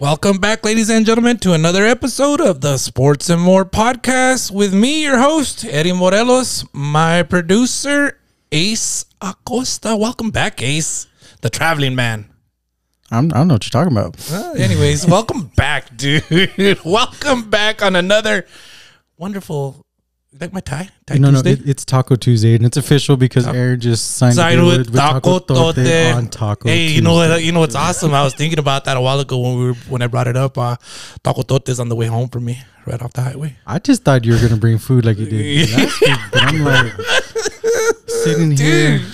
Welcome back, ladies and gentlemen, to another episode of the Sports and More podcast with me, your host, Eddie Morelos, my producer, Ace Acosta. Welcome back, Ace, the traveling man. I'm, I don't know what you're talking about. Uh, anyways, welcome back, dude. welcome back on another wonderful. Like my tie? tie no, no, it, it's Taco Tuesday, and it's official because Aaron just signed, Signed deal with Taco Tote. on Taco. Hey, you know what? You know what's awesome? I was thinking about that a while ago when we were when I brought it up. Uh, Taco Tote is on the way home from me, right off the highway. I just thought you were gonna bring food like you did last week, but I'm like sitting here. Dude,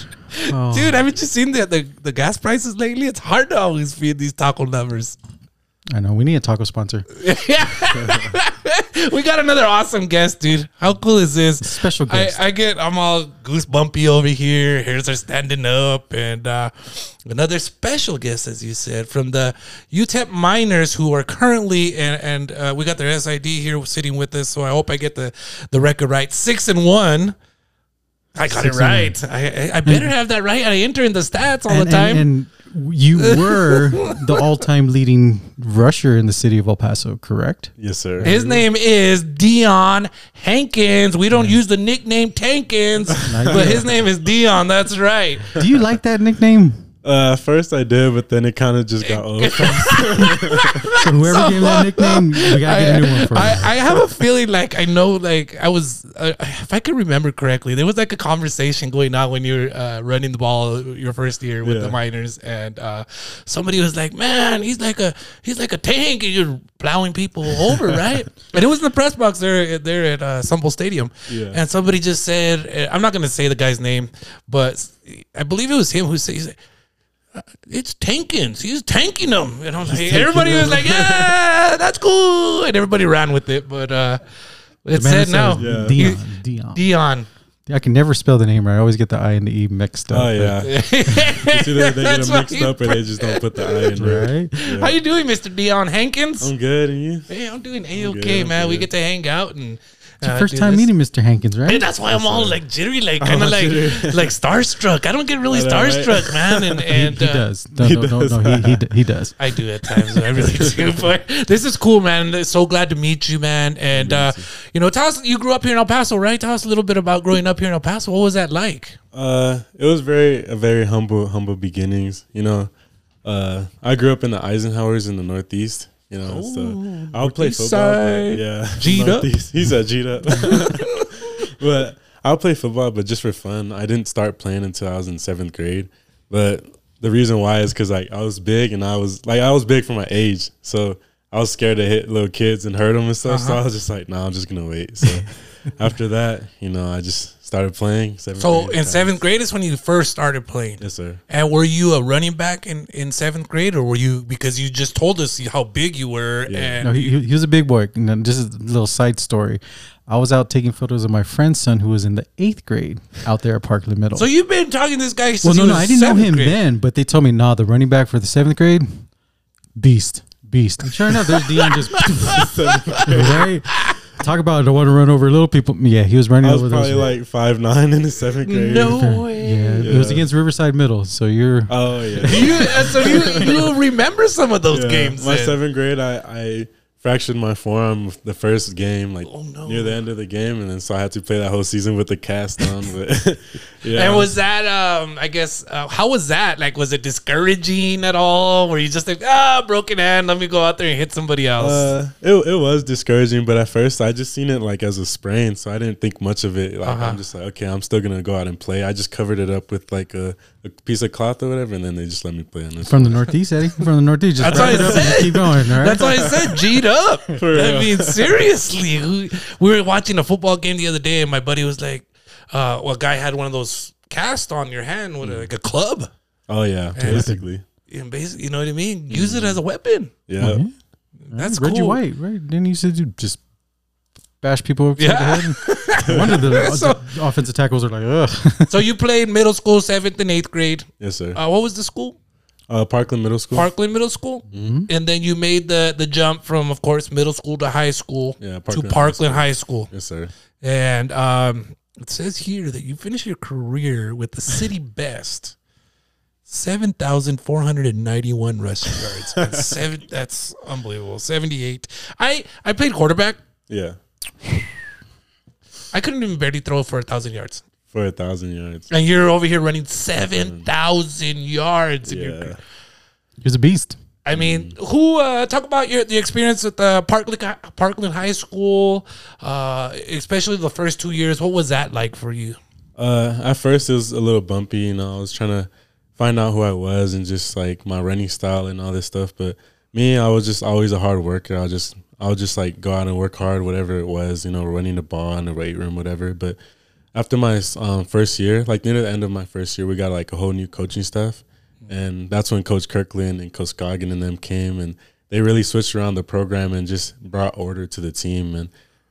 Oh, dude, haven't you seen the, the the gas prices lately? It's hard to always feed these taco lovers. I know we need a taco sponsor, Yeah. we got another awesome guest, dude. How cool is this? special I, guest. I get I'm all goosebumpy over here. Here's our standing up and uh, another special guest, as you said, from the UTEP miners who are currently and and uh, we got their SID here sitting with us. So I hope I get the the record right. Six and one. I got it right. I, I I better have that right. I enter in the stats all and, the time. and, and you were the all-time leading rusher in the city of El Paso, correct? Yes, sir. His name is Deion Hankins. We don't use the nickname Tankins, but his name is Deion. That's right. Do you like that nickname? Uh, first I did, but then it kind of just got old. So whoever gave that nickname, we gotta get a new one for him. I, I have a feeling like I know, like I was, uh, if I can remember correctly, there was like a conversation going on when you were uh, running the ball your first year with the Yeah. miners, and uh, somebody was like, "Man, he's like a he's like a tank, and you're plowing people over, right?" and it was in the press box there there at uh, Sun Bowl Stadium, Yeah. and somebody just said, uh, "I'm not going to say the guy's name, but I believe it was him who said." He said "Uh, it's Tankins. He's tanking them. And I'm like, everybody was like, yeah, that's cool. And everybody ran with it. But uh, it said now, Yeah. Deion. Deion. Deion. I can never spell the name right. I always get the I and the E mixed up. oh yeah, it's either they get That's them mixed why- up or they just don't put the I in right. Right? How you doing, Mr. Deion Hankins? I'm good, and you? hey, I'm doing a okay, I'm man. We get to hang out and It's your first time this. meeting Mr. Hankins, right? Hey, right? that's why I'm all like jittery, like kind of Oh, like like starstruck. I don't get really I know, right? starstruck, man. And and he uh, does. No, no, no, no, he, he, he does. I do at times. I really do. But this is cool, man. So glad to meet you, man. And uh, you know, tell us you grew up here in El Paso, right? Tell us a little bit about growing up here in El Paso. What was that like? Uh, it was very a very humble humble beginnings. You know, uh, I grew up in the Eisenhowers in the Northeast. You know, so I'll play football. side. But yeah, G'd up. Northeast. He G'd up. but I'll play football, but just for fun. I didn't start playing until I was in seventh grade. But the reason why is because like I was big and I was like I was big for my age, so I was scared to hit little kids and hurt them and stuff. So Uh-huh. I was just like, no, I'm just gonna wait. So after that, you know, I just started playing. Seventh So grade. in seventh grade is when you first started playing. Yes, sir. And were you a running back in, in seventh grade, or were you because you just told us how big you were? Yeah. And No, he, he he was a big boy. And then this is a little side story. I was out taking photos of my friend's son who was in the eighth grade out there at Parkland Middle. so you've been talking to this guy since well, no, he no, I didn't know him grade. then, but they told me, nah, the running back for the seventh grade, beast, beast. And sure enough, there's Deion just right. Talk about it. I want to run over little people. Yeah, he was running I was over probably those. like five nine in the seventh grade. No way. yeah, it was Yeah. against Riverside Middle. So you're Oh yeah. You, uh, so you you remember some of those Yeah. games? My then. seventh grade, I, I fractured my forearm the first game, like Oh, no. near the end of the game, and then so I had to play that whole season with the cast on. But yeah, And was that um I guess uh, how was that? Like was it discouraging at all? Were you just like, ah, broken hand, let me go out there and hit somebody else? uh, it, it was discouraging, but at first I just seen it like as a sprain, so I didn't think much of it. Like Uh-huh. I'm just like, okay, I'm still gonna go out and play. I just covered it up with like a, a piece of cloth or whatever, and then they just let me play on this. from the Northeast, Eddie. From the Northeast, just That's wrap what I up and just said. keep going. All right. That's why I said G'd up. For I real. mean, seriously. We- We were watching a football game the other day, and my buddy was like, uh, well, a guy had one of those cast on your hand with a, like a club. Oh yeah, basically. And basically, you know what I mean? Use it as a weapon. Yeah. Yeah. That's Reggie cool. White, right? Didn't he used to just bash people upside Yeah. the head? No wonder the, So- the offensive tackles are like, ugh. So you played middle school, seventh and eighth grade. Yes, sir. Uh, what was the school? Uh, Parkland Middle School. Parkland Middle School, Mm-hmm. and then you made the the jump from, of course, middle school to high school Yeah, to Parkland High Parkland High School. yes, sir. And um, it says here that you finished your career with the city best seven thousand four hundred and ninety-one rushing yards. And seven, that's unbelievable. Seventy-eight. I I played quarterback. Yeah, I couldn't even barely throw for a thousand yards, for a thousand yards. and you're over here running mm-hmm. seven thousand yards. in your Yeah. He was a beast. I mean, who uh, talk about your the experience at the Parkland Parkland High School, uh, especially the first two years. What was that like for you? Uh, at first it was a little bumpy. You know, I was trying to find out who I was and just like my running style and all this stuff. But me, I was just always a hard worker. I just I would just like go out and work hard, whatever it was. You know, running the ball in the weight room, whatever. But after my um, first year, like near the end of my first year, we got like a whole new coaching staff, and that's when Coach Kirkland and Coach Scoggin and them came, and they really switched around the program and just brought order to the team and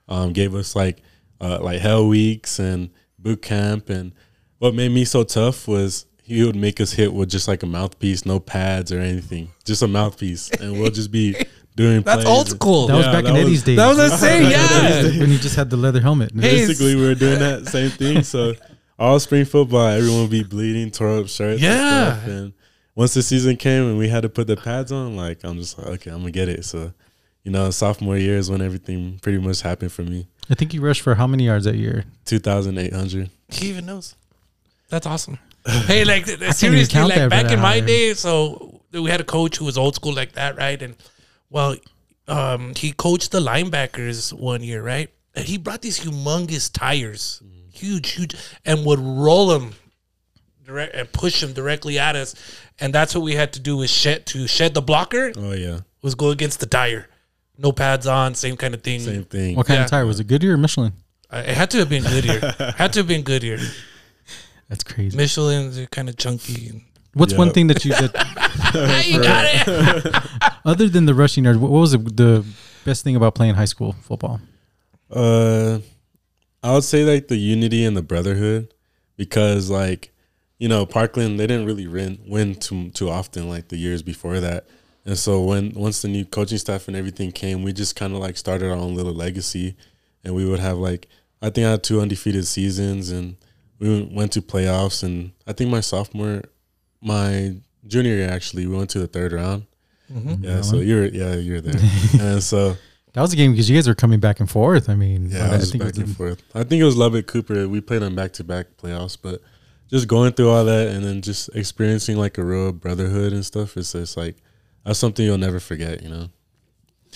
um, gave us like uh, like hell weeks and boot camp. And what made me so tough was he would make us hit with just like a mouthpiece, no pads or anything, just a mouthpiece, and we'll just be doing. That's plays. old school. That was back that in Eddie's days. That was insane. Yeah. when he just had the leather helmet. Hey, Basically, we were doing that same thing. So all spring football, everyone would be bleeding, tore up shirts. Yeah. And, stuff. and once the season came and we had to put the pads on, like I'm just like, okay, I'm gonna get it. So, you know, sophomore year is when everything pretty much happened for me. I think you rushed for how many yards that year? Two thousand eight hundred. He even knows. That's awesome. hey, like seriously, like that back in my now. day, so we had a coach who was old school like that, right? And well, um, he coached the linebackers one year, right? And he brought these humongous tires, huge, huge, and would roll them direct and push them directly at us. And that's what we had to do was shed to shed the blocker Oh yeah, was go against the tire, no pads on, same kind of thing. same thing. What kind Yeah. of tire was it? Goodyear or Michelin? Uh, It had to have been Goodyear. had to have been Goodyear. That's crazy. Michelin's are kind of chunky. And, What's Yeah. one thing that you did? you got it. other than the rushing yards? What what was the, the best thing about playing high school football? Uh, I would say like the unity and the brotherhood, because like, you know, Parkland they didn't really win win too too often like the years before that, and so when once the new coaching staff and everything came, we just kind of like started our own little legacy, and we would have like I think I had two undefeated seasons, and we went to playoffs, and I think my sophomore, my junior year actually, we went to the third round. Mm-hmm. Yeah, so you're yeah you're there, and so. That was a game because you guys were coming back and forth. I mean, Yeah, I was think it back was and forth. I think it was Lubbock Cooper. We played on back to back playoffs, but just going through all that and then just experiencing like a real brotherhood and stuff, it's just like that's something you'll never forget, you know.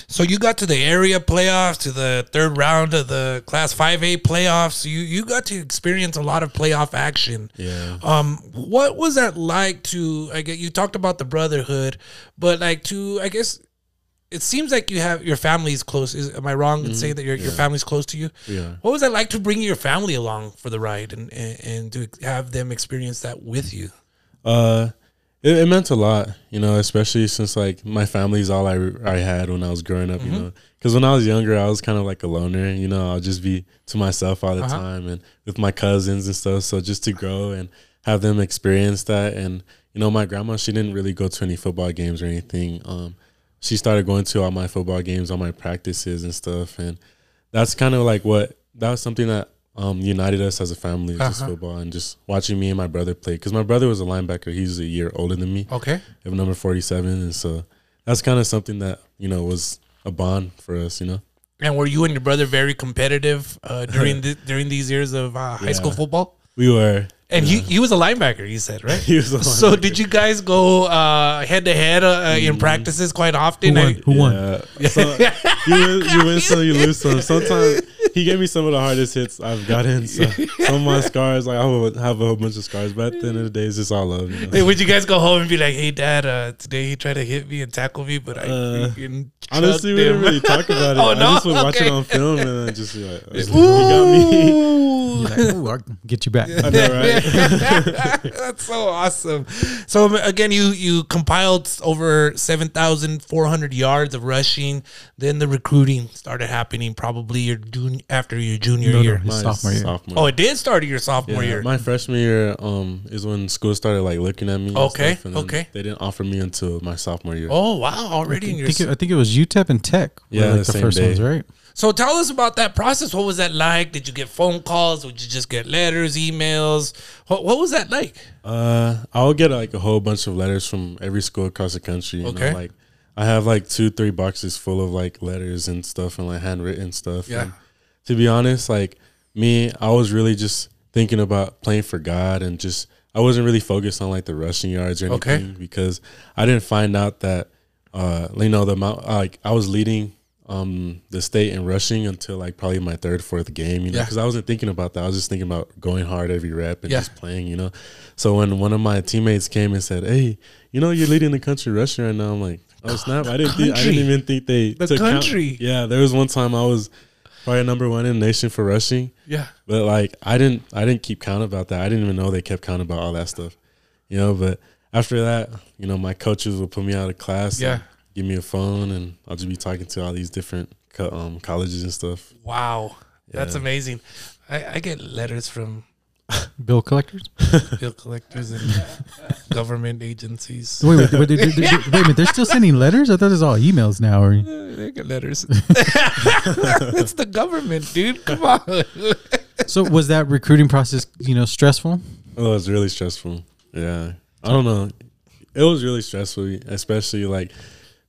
So you got to the area playoffs, to the third round of the Class 5A playoffs. You you got to experience a lot of playoff action. Yeah. Um, what was that like to? I get you talked about the brotherhood, but like to, I guess, it seems like you have your family's close. Is am I wrong in saying that your your family's close to you? Yeah. What was that like to bring your family along for the ride and and, and to have them experience that with you? Uh, it, it meant a lot, you know, especially since like my family's all I I had when I was growing up, you know. Because when I was younger, I was kind of like a loner, you know. I'll just be to myself all the Uh-huh. time and with my cousins and stuff. So just to grow and have them experience that, and you know, my grandma she didn't really go to any football games or anything. Um, she started going to all my football games, all my practices and stuff, and that's kind of like what that was something that um, united us as a family, just Uh-huh. football and just watching me and my brother play. Because my brother was a linebacker; he's a year older than me. Okay. Have number forty-seven, and so that's kind of something that you know was a bond for us. You know, And were you and your brother very competitive uh, during the, during these years of uh, high Yeah. school football? we were. And he, he was a linebacker, you said, right? He was a So did you guys go uh, head to head uh, in practices quite often? Who won? I- Who won? Yeah. So you win, you win some, you lose some. Sometimes he gave me some of the hardest hits I've gotten. So some of my scars, like I will have a whole bunch of scars, but at the end of the day, it's just all love. You know? Hey, would you guys go home and be like, "Hey, Dad, uh, today he tried to hit me and tackle me, but I Uh, freaking Honestly, we chucked didn't really talk about it. Oh, I just would watch Okay. it on film and then just be like, oh, he got me. Ooh. You're like, "Ooh, I'll get you back. I know, right? That's so awesome. So um, again, you you compiled over seven thousand four hundred yards of rushing. Then the recruiting started happening. Probably your jun- after your junior No, no, year? his My sophomore year. sophomore. Oh, it did start your sophomore Yeah, year. my freshman year um is when school started like looking at me. and Okay, stuff, and okay. They didn't offer me until my sophomore year. oh wow, already in I your. think, it, I think it was UTEP and Tech. were, Yeah, like the the first day. ones, right? So tell us about that process. What was that like? Did you get phone calls? Would you just get letters, emails? What, what was that like? Uh, I'll get like a whole bunch of letters from every school across the country. You Okay. Know? Like, I have like two, three boxes full of like letters and stuff and like handwritten stuff. Yeah. And to be honest, like me, I was really just thinking about playing for God and just I wasn't really focused on like the rushing yards or Okay. anything because I didn't find out that uh you know the amount like I was leading um the state in rushing until like probably my third fourth game you know Yeah. because I wasn't thinking about that I was just thinking about going hard every rep and Yeah. just playing you know so when one of my teammates came and said hey you know you're leading the country rushing right now I'm like oh snap I didn't think, I didn't even think they The took count- country. yeah there was one time I was probably number one in the nation for rushing Yeah. but like I didn't I didn't keep count about that. I didn't even know they kept count about all that stuff. You know, but after that, you know, my coaches would put me out of class. Yeah. Give me a phone and I'll just be talking to all these different co- um, colleges and stuff. Wow, that's amazing. I, I get letters from Bill collectors. bill collectors and government agencies. Wait, wait, wait, wait, wait, wait, wait a minute. They're still sending letters. I thought it was all emails now. Or Uh, They get letters. it's the government, dude. Come on. so was that recruiting process, you know, stressful? Oh, it was really stressful. Yeah. I don't know. It was really stressful, especially like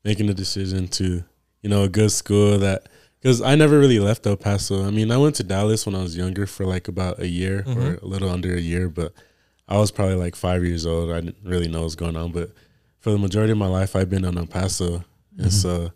making the decision to, you know, a good school that because I never really left El Paso. I mean, I went to Dallas when I was younger for like about a year or a little under a year, but I was probably like five years old. I didn't really know what was going on. But for the majority of my life, I've been in El Paso. And so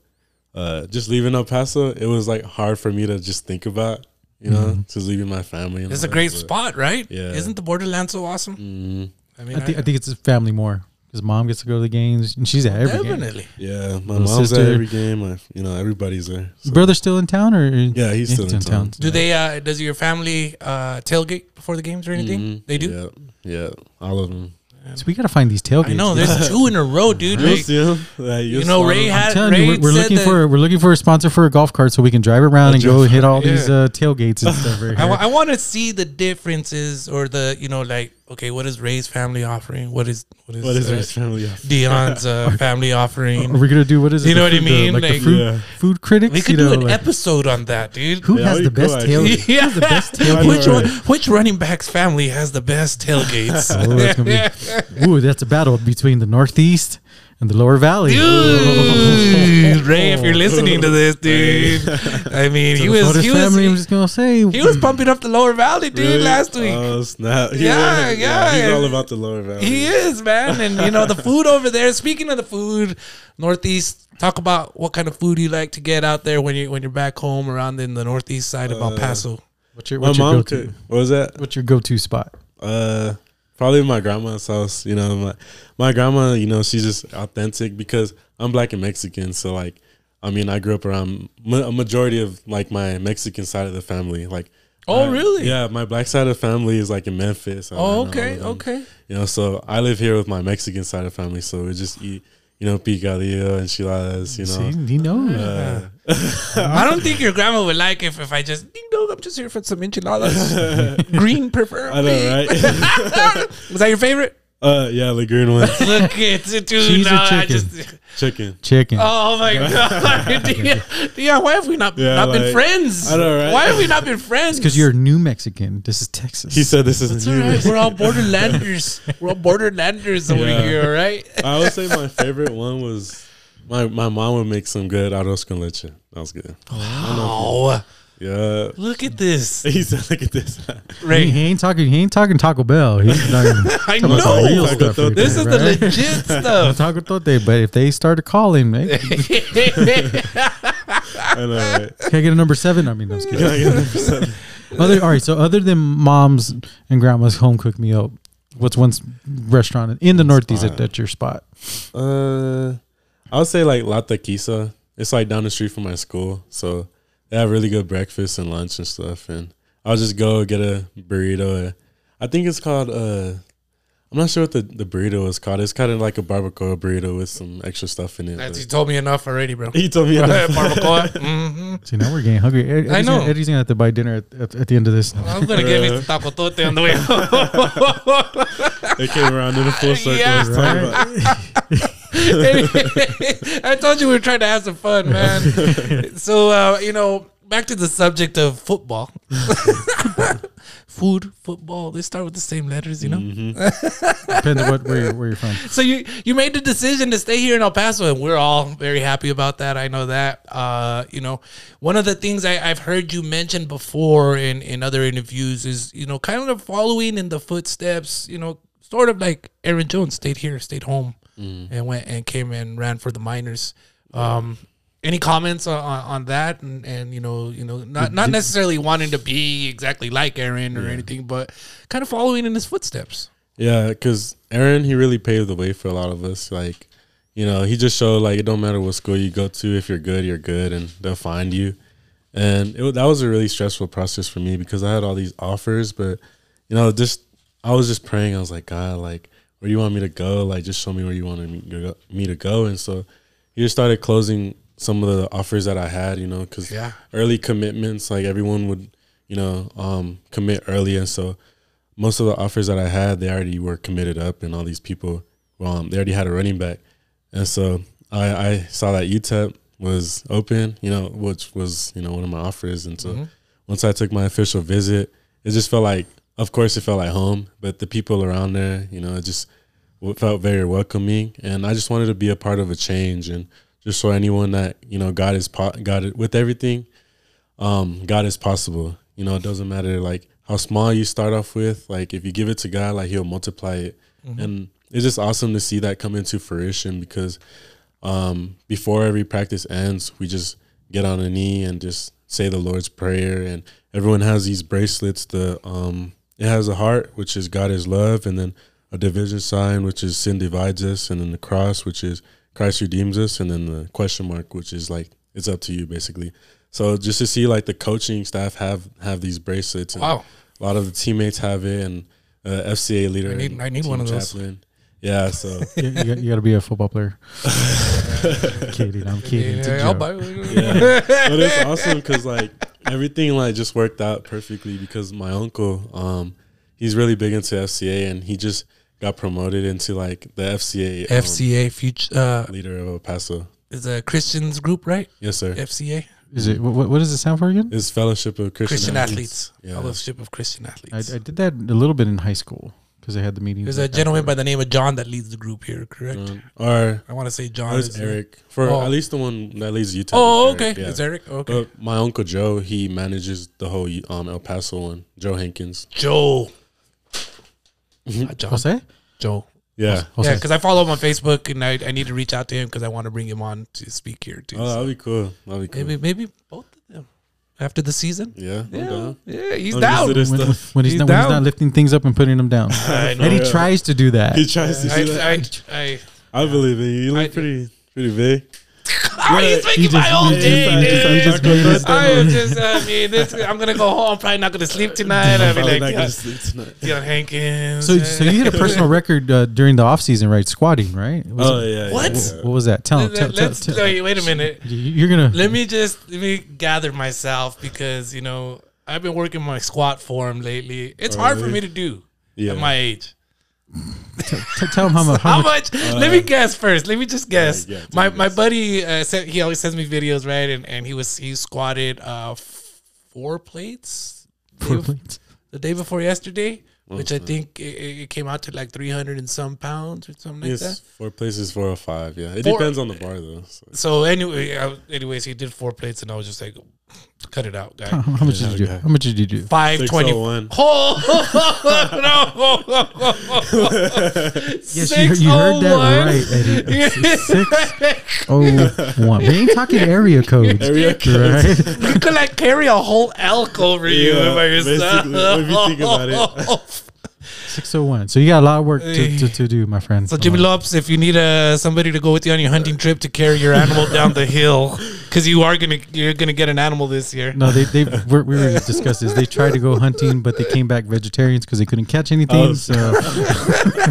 uh, just leaving El Paso, it was like hard for me to just think about, you know, just leaving my family. and It's a all great spot, right? Yeah. Isn't the borderland so awesome? Mhm. I mean, I think I think it's his family more because mom gets to go to the games and she's at every game. definitely. Yeah, my Little mom's sister. at every game. My, you know, everybody's there. So- Brother still in town or Yeah, he's still in town. Do they? Uh, does your family uh, tailgate before the games or anything? Mhm. They do. Yeah, yeah, all of them. So we gotta find these tailgates. I know. There's two in a row, dude. You'll Ray, see him. You know, Ray I'm telling Ray you, we're, we're looking for we're looking for a sponsor for a golf cart so we can drive around and go hit all these uh, tailgates and stuff. Right I, here. wa- I want to see the differences or the you know like okay, what is Ray's family offering? What is what is, What is uh, his family? off? Deion's uh, family offering? Are we gonna do what is it? You know the what I food- the- mean? like, Like- the food, Yeah. food critics. We could you do know, an like, episode on that, dude. Who Yeah, has the best actually. tailgate? Who has the best tailgate? Which one, which running back's family has the best tailgates? Oh, that's be, ooh, that's a battle between the Northeast and the Lower Valley. Dude, Ray, if you're listening to this, dude, I mean, he was he was family, I'm just gonna say he was pumping up the Lower Valley, dude, Really? last week. Oh snap! Yeah, yeah. He's all about the lower valley. He is, man. And you know, the food over there, speaking of the food, Northeast, talk about what kind of food you like to get out there when you when you're back home around in the northeast side of El Paso. What's your My what's your mom go-to? could. What was that? What's your go-to spot? Uh, probably my grandma's house. You know, my my grandma. You know, she's just authentic because I'm black and Mexican. So like, I mean, I grew up around ma- a majority of like my Mexican side of the family. Like, Oh, really? Yeah, my black side of family is like in Memphis. Oh, okay, okay. You know, so I live here with my Mexican side of family. So we just eat, you know, picadillo, enchiladas. You know. See, he knows. Uh, I don't think your grandma would like if, if I just ding dong, I'm just here for some enchiladas. Green preferably. I know, right? Was that your favorite? Uh, yeah, the green one, Look at it, dude. Cheese or No, I chicken? just, chicken. Chicken. oh my god, Deion, Deion, why have we not, Yeah, not been friends? I know, right? Why have we not been friends? Because you're new Mexican. This is Texas. He said this isn't right. We're all borderlanders. We're all borderlanders over Yeah. here, all right? I would say my favorite one was my my mom would make some good arroz con leche. That was good. Oh, Yeah. look at this, He said, "Look at this." he, Ray. he ain't talking. He ain't talking Taco Bell. He's talking. I talking about some real know. stuff right This there, is the right? legit Not stuff. Taco Tote, but if they started calling, hey, I know, right? can I get a number seven? I mean, I'm just kidding. Can I get a number seven? Other, all right. So other than mom's and grandma's home cooked meal, what's one s- restaurant in the Northeast that, that's your spot? Uh, I would say like La Taquiza. It's like down the street from my school, so they have really good breakfast and lunch and stuff. And I'll just go get a burrito. I think it's called uh, I'm not sure what the, the burrito is called. It's kind of like a barbacoa burrito with some extra stuff in it. That's, you told me enough already, bro. he told me Barbacoa. hmm See, now we're getting hungry. Ed- Eddie's know. Gonna, Eddie's gonna have to buy dinner at, at, at the end of this. I'm gonna give you taco tote on the way. it came around in a full circle. Yeah. It's talking about- I told you we were trying to have some fun, man. so uh, you know, back to the subject of football. Food, football, they start with the same letters, you know. Depends on what where you're, where you're from. So you you made the decision to stay here in El Paso, and we're all very happy about that. I know that. Uh, you know, one of the things I, I've heard you mention before in in other interviews is you know kind of following in the footsteps. You know, sort of like Aaron Jones stayed here, stayed home, and went and came and ran for the Miners. Um, any comments on, on, that and, and you know you know not not necessarily wanting to be exactly like Aaron or anything but kind of following in his footsteps Yeah, because Aaron, he really paved the way for a lot of us. Like, you know, he just showed like it don't matter what school you go to, if you're good, you're good, and they'll find you. And it, that was a really stressful process for me because I had all these offers, but you know, just I was just praying. I was like, God, like, where do you want me to go? Like, just show me where you wanted me to go. Me to go. And so he just started closing some of the offers that I had. You know, because Yeah. early commitments, like everyone would, you know, um, commit early, and so most of the offers that I had, they already were committed up, and all these people, um, they already had a running back, and so I, I saw that UTEP was open, you know, which was you know one of my offers, and so once I took my official visit, it just felt like, of course, it felt like home, but the people around there, you know, it just felt very welcoming, and I just wanted to be a part of a change, and just show anyone that you know God is po- God with everything um, God is possible. You know, it doesn't matter like how small you start off with. Like if you give it to God, like He'll multiply it, and it's just awesome to see that come into fruition because um, before every practice ends, we just get on a knee and just say the Lord's prayer, and everyone has these bracelets. The um, it has a heart, which is God is love, and then a division sign, which is sin divides us, and then the cross, which is Christ redeems us, and then the question mark, which is like it's up to you, basically. So just to see like the coaching staff have have these bracelets, and Wow. a lot of the teammates have it, and uh, FCA leader, I need- I need one of those. chaplain. Yeah, so You, you, got, you got to be a football player. kidding, I'm kidding. It's a Yeah, I'll buy- but it's awesome because like everything like just worked out perfectly because my uncle um he's really big into FCA and he just got promoted into like the FCA um, FCA future uh, leader of El Paso. is a Christians group, right? Yes, sir. FCA Is it what, what does it sound for again? It's Fellowship of Christian, Christian athletes, Yeah. Fellowship of Christian I, athletes. I did that a little bit in high school because they had the meetings. There's a like that. gentleman by the name of John that leads the group here, correct? Um, or I want to say John. or it's is- Eric for Oh. at least the one that leads UTEP. Oh, okay. Eric, yeah. It's Eric. Okay. But my uncle Joe, he manages the whole um, El Paso one. Joe Hankins. Joe. Not John. Jose? Joe. Yeah. Jose. Yeah, because I follow him on Facebook and I, I need to reach out to him because I want to bring him on to speak here too. Oh, So that'd be cool. That'd be cool. maybe maybe both of them after the season. Yeah. I'm Yeah, down. yeah, he's oh, down. used to this when, when- stuff. when he's, He's not, when he's down. not lifting things up and putting them down. I know. Eddie yeah. tries to do that. He tries to I, that. I, I, I believe it. You look I- pretty, pretty big. oh, he's making just- my whole day, just- he just- he dude. just I am just, I mean, this, I'm gonna go home. I'm probably not gonna sleep tonight. I'll be like, not gonna sleep tonight. Deion Hankins. So, so you hit a personal record uh, during the off season, right? Squatting, right? Was Oh it- yeah. What? yeah. What was that? Tell him. Tell, tell, Let's tell, wait, wait a minute. You- You're gonna. Let me just let me gather myself because you know I've been working my squat form lately. It's hard for me to do Yeah. at my age. T- tell him how much. How How much much? Let me guess first. Let me just guess. yeah, take my a my guess. buddy uh, sent, he always sends me videos, right? And and he was he squatted uh four plates four the- plates? the day before yesterday, which I think it, it came out to like three hundred and some pounds or something like Yes, that. four places, four or five. Yeah, it Four- depends on the bar though. So. So anyway, I, anyways, he did four plates, and I was just like, cut it out, guy. How, how much did you do? okay. How much did you do? Five twenty. 601. Oh no! Yes, you, heard- you heard that right, Eddie. Six oh one. We ain't talking area codes, Area codes. right? You could like carry a whole elk over you Yeah, by yourself. if you think about Six oh one. So you got a lot of work to, to, to do, my friend. So Jimmy Lopes, if you need uh, somebody to go with you on your hunting trip to carry your animal down the hill, because you are gonna you're gonna get an animal this year. No, they they we're, we were discussed this. They tried to go hunting, but they came back vegetarians because they couldn't catch anything. Oh, so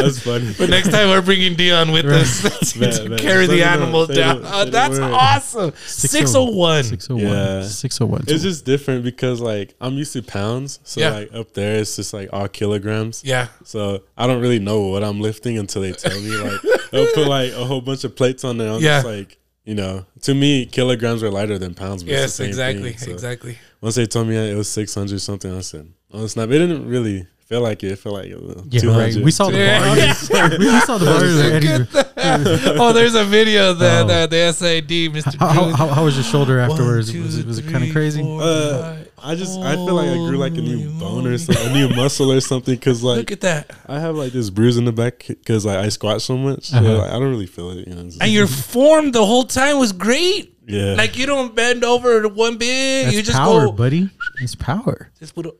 That's funny. But next time we're bringing Deion with Right. us to Man, man, carry the the- animal say down. Oh, the- Oh, that's word. awesome. Six oh one. Six oh one. Six oh one. It's just different because like I'm used to pounds, so Yeah. like up there it's just like all kilograms. Yeah. So I don't really know what I'm lifting until they tell me. Like they'll put like a whole bunch of plates on there. I'm Yeah. just like, you know, to me kilograms are lighter than pounds. But it's Yes. Exactly. So Exactly. Once they told me it was 600 something, I said, oh snap! It didn't really feel like it. It felt like it was yeah, 200. right. We saw the Yeah. bar. we, we saw the bar. Eddie- oh, there's a video that Oh. uh, the SAD, Mr. How, how, how, how was your shoulder One, afterwards? two, was it, was it kind of crazy? four, Uh, five. I just I feel like I grew like a new bone or something, a new muscle or something. Because like Look at that. I have like this bruise in the back because like I squat so much. So, Uh-huh. like, I don't really feel it. You know, And your form the whole time was great. yeah, Like you don't bend over one bit. That's you just power, go. buddy. It's power, Just put it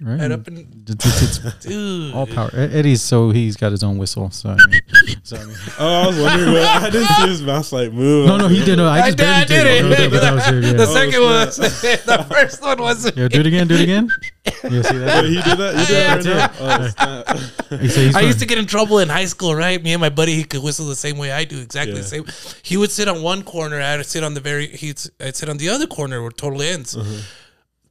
right? right up and It's, it's- it's dude. all power. Eddie's so he's got his own whistle. So, I mean, so I mean- Oh, I was wondering. What, I didn't see his mouth like move. no, no, he did. No, I I, just did, I barely did it. No, no, but that yeah. The Oh, second snap. was the first one was. Yeah, do it again. Do it again. You see Wait, he did that. You did Yeah, that right? Oh, snap. He I from- used to get in trouble in high school, right? Me and my buddy, he could whistle the same way I do, exactly the same. He would sit on one corner, I'd sit on the very, he'd I'd sit on the other corner where it totally ends. Uh-huh.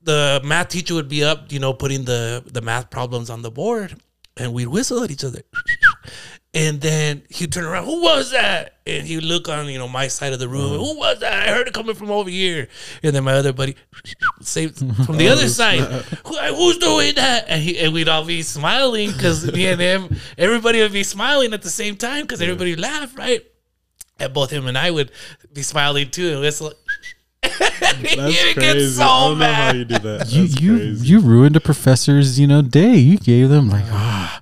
The math teacher would be up, you know, putting the the math problems on the board, and we'd whistle at each other. And then he'd turn around, who was that? And he'd look on, you know, my side of the room. Uh-huh. Who was that? I heard it coming from over here. And then my other buddy, say from the other side, Who, who's doing that? And, he, and we'd all be smiling because me and him, everybody would be smiling at the same time because everybody laughed, right? And both him and I would be smiling too and whistle. That's He'd crazy. get I so don't know how mad. you do that. you That's you crazy. you ruined a professor's you know day. You gave them like ah,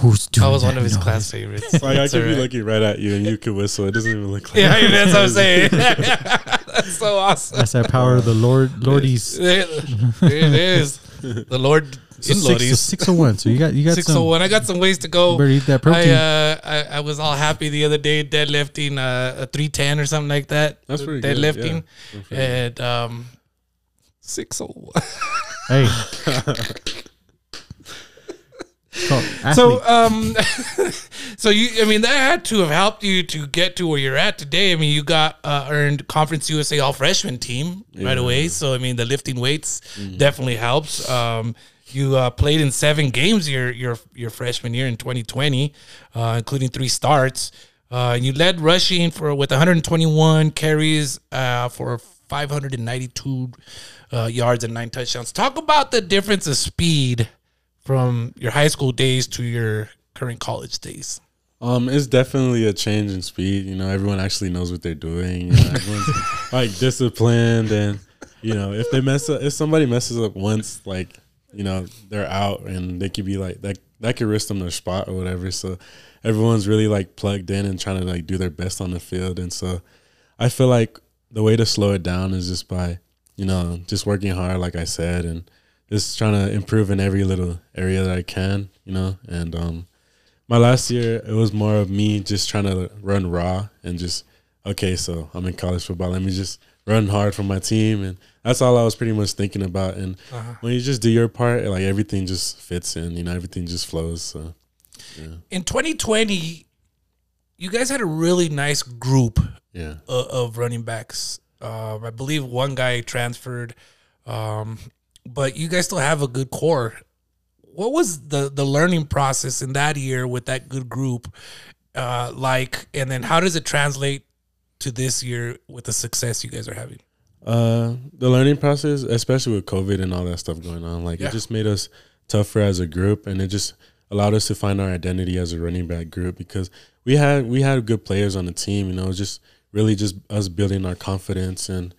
who's doing? I was one of his noise? class favorites. like I It's could be looking right at you and you could whistle. It doesn't even look like. Yeah, that's what I'm saying. that's so awesome. That's that power of the Lord Lordies. It, it is. The Lord So in six, so Lodi's. six oh one. So you got you got Six some. oh one. I got some ways to go. You better eat that I, protein. uh, I I was all happy the other day deadlifting uh, a three ten or something like that. That's pretty good, deadlifting yeah. That's pretty and um six oh one. hey. So, So um, so you I mean that had to have helped you to get to where you're at today. I mean you got uh, earned Conference USA All Freshman team right away. So I mean the lifting weights definitely helps. Um, you uh, played in seven games your your your freshman year in 2020, uh, including three starts. Uh, you led rushing for with 121 carries uh, for 592 uh, yards and nine touchdowns. Talk about the difference of speed from your high school days to your current college days. Um, it's definitely a change in speed. You know, everyone actually knows what they're doing. You know, everyone's like disciplined, and you know, if they mess up, if somebody messes up once, like you know, they're out, and they could be like that. That could risk them their spot or whatever. So everyone's really like plugged in and trying to like do their best on the field. And so I feel like the way to slow it down is just by you know just working hard, like I said, and just trying to improve in every little area that I can. You know, and um my last year it was more of me just trying to run raw and just okay so i'm in college football let me just run hard for my team and that's all i was pretty much thinking about and when you just do your part like everything just fits in you know everything just flows so In 2020, you guys had a really nice group yeah of, of running backs. Um, I believe one guy transferred, um, but you guys still have a good core. What was the the learning process in that year with that good group uh, like? And then how does it translate to this year with the success you guys are having? Uh, the learning process, especially with COVID and all that stuff going on, like Yeah. it just made us tougher as a group, and it just allowed us to find our identity as a running back group because we had we had good players on the team. You know, just really just us building our confidence, and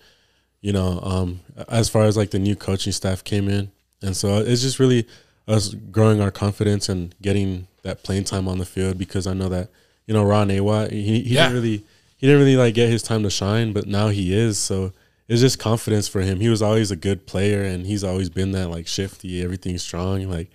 you know, um, as far as like the new coaching staff came in, and so it's just really us growing our confidence and getting that playing time on the field because I know that you know Ron Awatt he he Yeah. didn't really he didn't really like get his time to shine, but now he is. So it's just confidence for him. He was always a good player, and he's always been that like shifty, everything strong. Like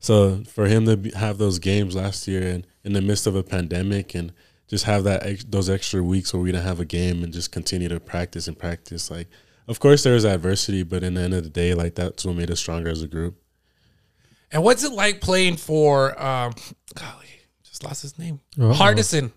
so, for him to be, have those games last year and in the midst of a pandemic and just have that ex- those extra weeks where we didn't have a game and just continue to practice and practice. Like, of course, there was adversity, but in the end of the day, like that's what made us stronger as a group. And what's it like playing for? Um, golly, just lost his name. Uh-oh. Hardison.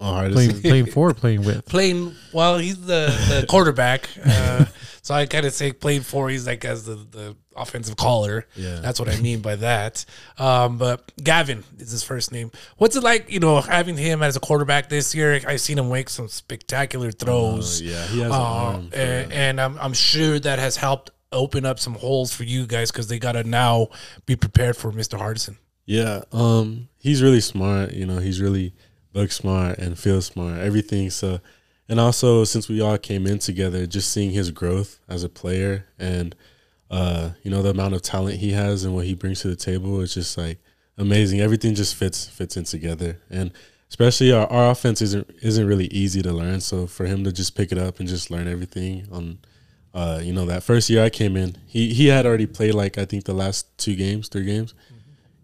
Oh, hardest Playing, playing for, playing with. Playing well, he's the, the quarterback. Uh, so I kind of say playing for. He's like as the, the offensive caller. Yeah. that's what I mean by that. Um, but Gavin is his first name. What's it like? You know, having him as a quarterback this year. I've seen him make some spectacular throws. Oh, yeah, he has an Uh, arm and, and I'm, I'm sure that has helped open up some holes for you guys because they got to now be prepared for Mr. Hardison. Yeah, um, he's really smart. You know, he's really look smart and feel smart. Everything. So, and also since we all came in together, just seeing his growth as a player and uh, you know the amount of talent he has and what he brings to the table is just like amazing. Everything just fits fits in together, and especially our, our offense isn't isn't really easy to learn. So for him to just pick it up and just learn everything on. Uh, you know that first year I came in, he he had already played like I think the last two games, three games,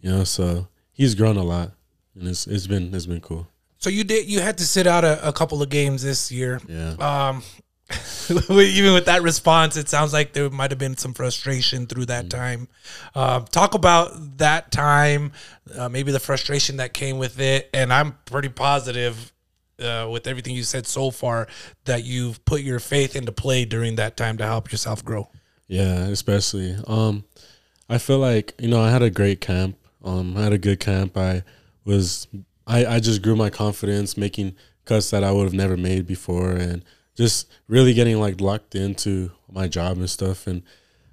you know. So he's grown a lot, and it's it's been it's been cool. So you did you had to sit out a, a couple of games this year. Yeah. Um, even with that response, it sounds like there might have been some frustration through that time. Um, talk about that time, uh, maybe the frustration that came with it, and I'm pretty positive. Uh, with everything you said so far, that you've put your faith into play during that time to help yourself grow. Yeah, especially. Um, I feel like you know I had a great camp. Um, I had a good camp. I was I I just grew my confidence, making cuts that I would have never made before, and just really getting like locked into my job and stuff. And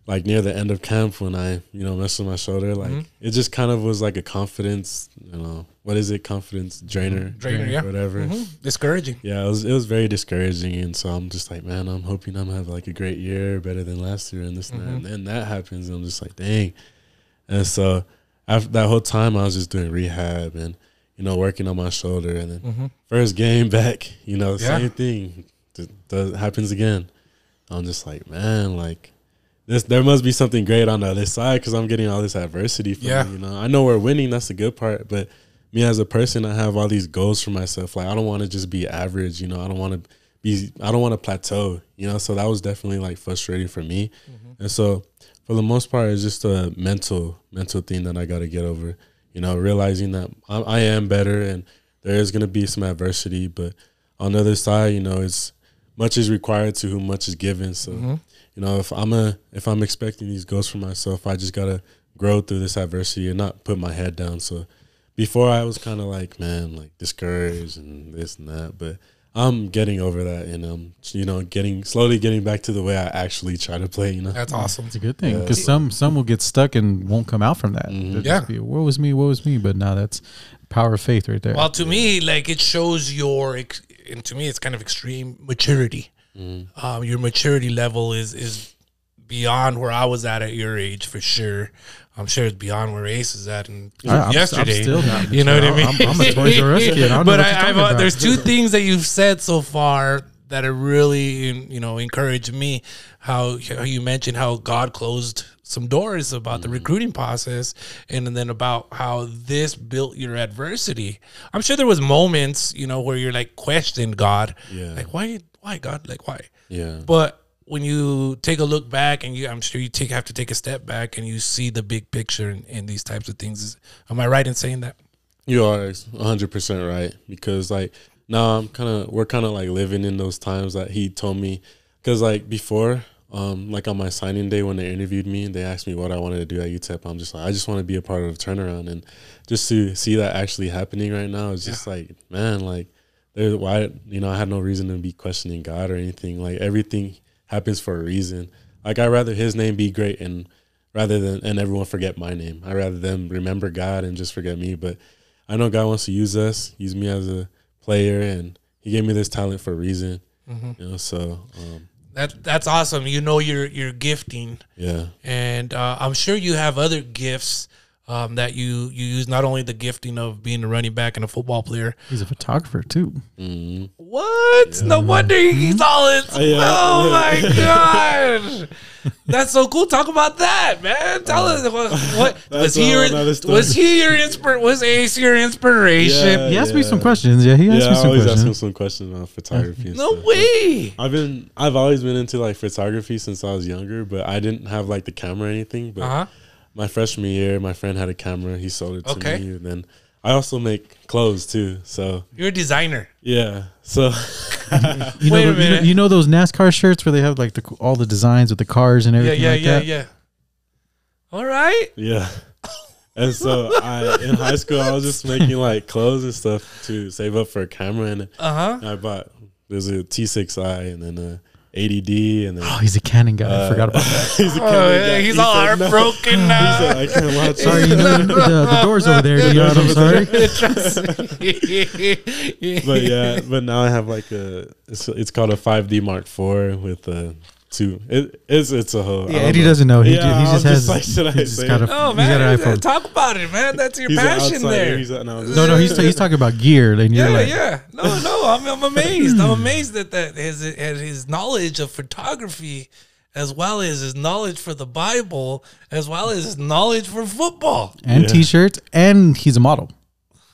like near the end of camp, when I you know messed with my shoulder, like mm-hmm. it just kind of was like a confidence. You know what is it? Confidence drainer, mm-hmm. Drainer, yeah. whatever. Mhm. Discouraging. Yeah, it was it was very discouraging, and so I'm just like, man, I'm hoping I'm gonna have like a great year, better than last year, and this and that. Mm-hmm. And then that happens, and I'm just like, dang. And so after that whole time, I was just doing rehab and you know working on my shoulder, and then mm-hmm. first game back, you know, Yeah. same thing th- th- happens again. I'm just like, man, like this. There must be something great on the other side because I'm getting all this adversity. From Yeah. you know, I know we're winning. That's the good part, but me as a person, I have all these goals for myself. Like I don't want to just be average, you know. I don't want to be. I don't want to plateau, you know. So that was definitely like frustrating for me. Mm-hmm. And so for the most part, it's just a mental mental thing that I got to get over. You know, realizing that I, I am better and there is gonna be some adversity, but on the other side, you know, it's much is required to whom much is given. So mm-hmm. you know, if I'm a if I'm expecting these goals for myself, I just gotta grow through this adversity and not put my head down. So before I was kind of like, man, like discouraged and this and that, but I'm getting over that and um, you know, getting slowly getting back to the way I actually try to play. You know, That's awesome. It's a good thing because some some will get stuck and won't come out from that. Mm-hmm. Yeah. be, what was me? What was me? But now that's power of faith right there. Well, to me, like it shows your, ex- and to me, it's kind of extreme maturity. Um, your maturity level is is beyond where I was at at your age for sure. I'm sure it's beyond where Ace is at. And I- I'm- I'm yesterday, still not you know what I mean. I'm- I'm a Toys R Us kid. I but I, about. there's two things that you've said so far that have really, you know, encouraged me. How, how you mentioned how God closed some doors about Mm. the recruiting process, and then about how this built your adversity. I'm sure there was moments, you know, where you're like questioned God, Yeah. like why, why God, like why. yeah, But when you take a look back, and you, I'm sure you take have to take a step back, and you see the big picture in, in these types of things. Is- Am I right in saying that? You are 100% right because like now I'm kind of we're kind of like living in those times that he told me cuz like before um like on my signing day when they interviewed me they asked me what I wanted to do at UTEP I'm just like I just want to be a part of the turnaround and just to see that actually happening right now is just like man like why you know I had no reason to be questioning God or anything like everything happens for a reason like I'd rather his name be great and rather than and everyone forget my name. I rather them remember God and just forget me. But I know God wants to use us, use me as a player, and He gave me this talent for a reason. You know, so um, That that's awesome. You know your your gifting, yeah, and uh, I'm sure you have other gifts um, that you you use. Not only the gifting of being a running back and a football player. He's a photographer too. What? No wonder he's all in. yeah. Oh my god! That's so cool. Talk about that, man. Tell us what, what was he your whole nother story. was he your inspir was Ace your inspiration? Yeah. He asked me some questions. Yeah, he asked yeah, me some always ask him questions. some questions on photography. and No stuff. way. I've been I've always been into like photography since I was younger, but I didn't have like the camera or anything. But Uh huh. My freshman year, my friend had a camera. He sold it to Okay. me, and then I also make clothes too. So You're a designer. yeah, so You know, Wait a the- you know, minute. you know those NASCAR shirts where they have like the all the designs with the cars and Yeah, everything yeah, like yeah, that. yeah. All right. yeah. And so I in high school I was just making like clothes and stuff to save up for a camera, and Uh huh. I bought there's a T6i and then a 80D, and then Oh, he's a Canon guy. I Uh, forgot about that. he's a Oh, camera yeah, guy. he's He all said no. heartbroken He now. said, I can't watch Sorry, you know, the, the door's over there. You know what I'm sorry. But yeah, but now I have like a it's, it's called a 5D Mark IV with a two. It, it's it's a whole. I Yeah, don't Eddie know. doesn't know. He, Yeah, ju- he I just has. just like, should I he's just say got a, Oh he's got man, an iPhone. talk about it, man. That's your He's passion there. He's a, no, No, no, he's, he's talking about gear. And yeah, like, yeah. No, no, I'm, I'm amazed. I'm amazed that that his at his knowledge of photography, as well as his knowledge for the Bible, as well as his knowledge for football. and Yeah. t-shirts, and he's a model.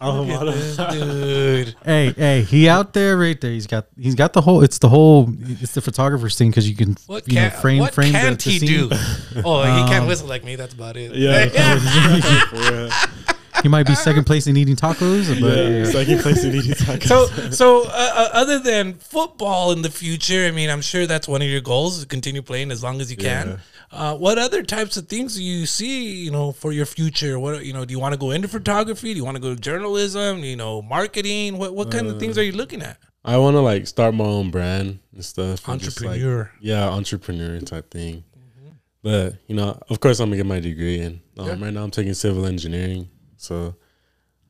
I'm a. Dude, Hey, hey, he out there right there. He's got he's got the whole. It's the whole. It's the photographer's thing because you can what you know frame what frame. the- can't the he scene. do? Oh, he can't Um, whistle like me. That's about it. Yeah. He might be second place in eating tacos, but yeah. Second place in eating tacos. So, so uh, uh, other than football in the future, I mean, I'm sure that's one of your goals to continue playing as long as you can. Uh, what other types of things do you see, you know, for your future? What you know, do you want to go into photography? Do you want to go to journalism? You know, marketing? What what kind of things are you looking at? I want to like start my own brand and stuff. and just, like, Entrepreneur. yeah, entrepreneur type thing. But you know, of course, I'm gonna get my degree, and um, Yeah. right now I'm taking civil engineering. So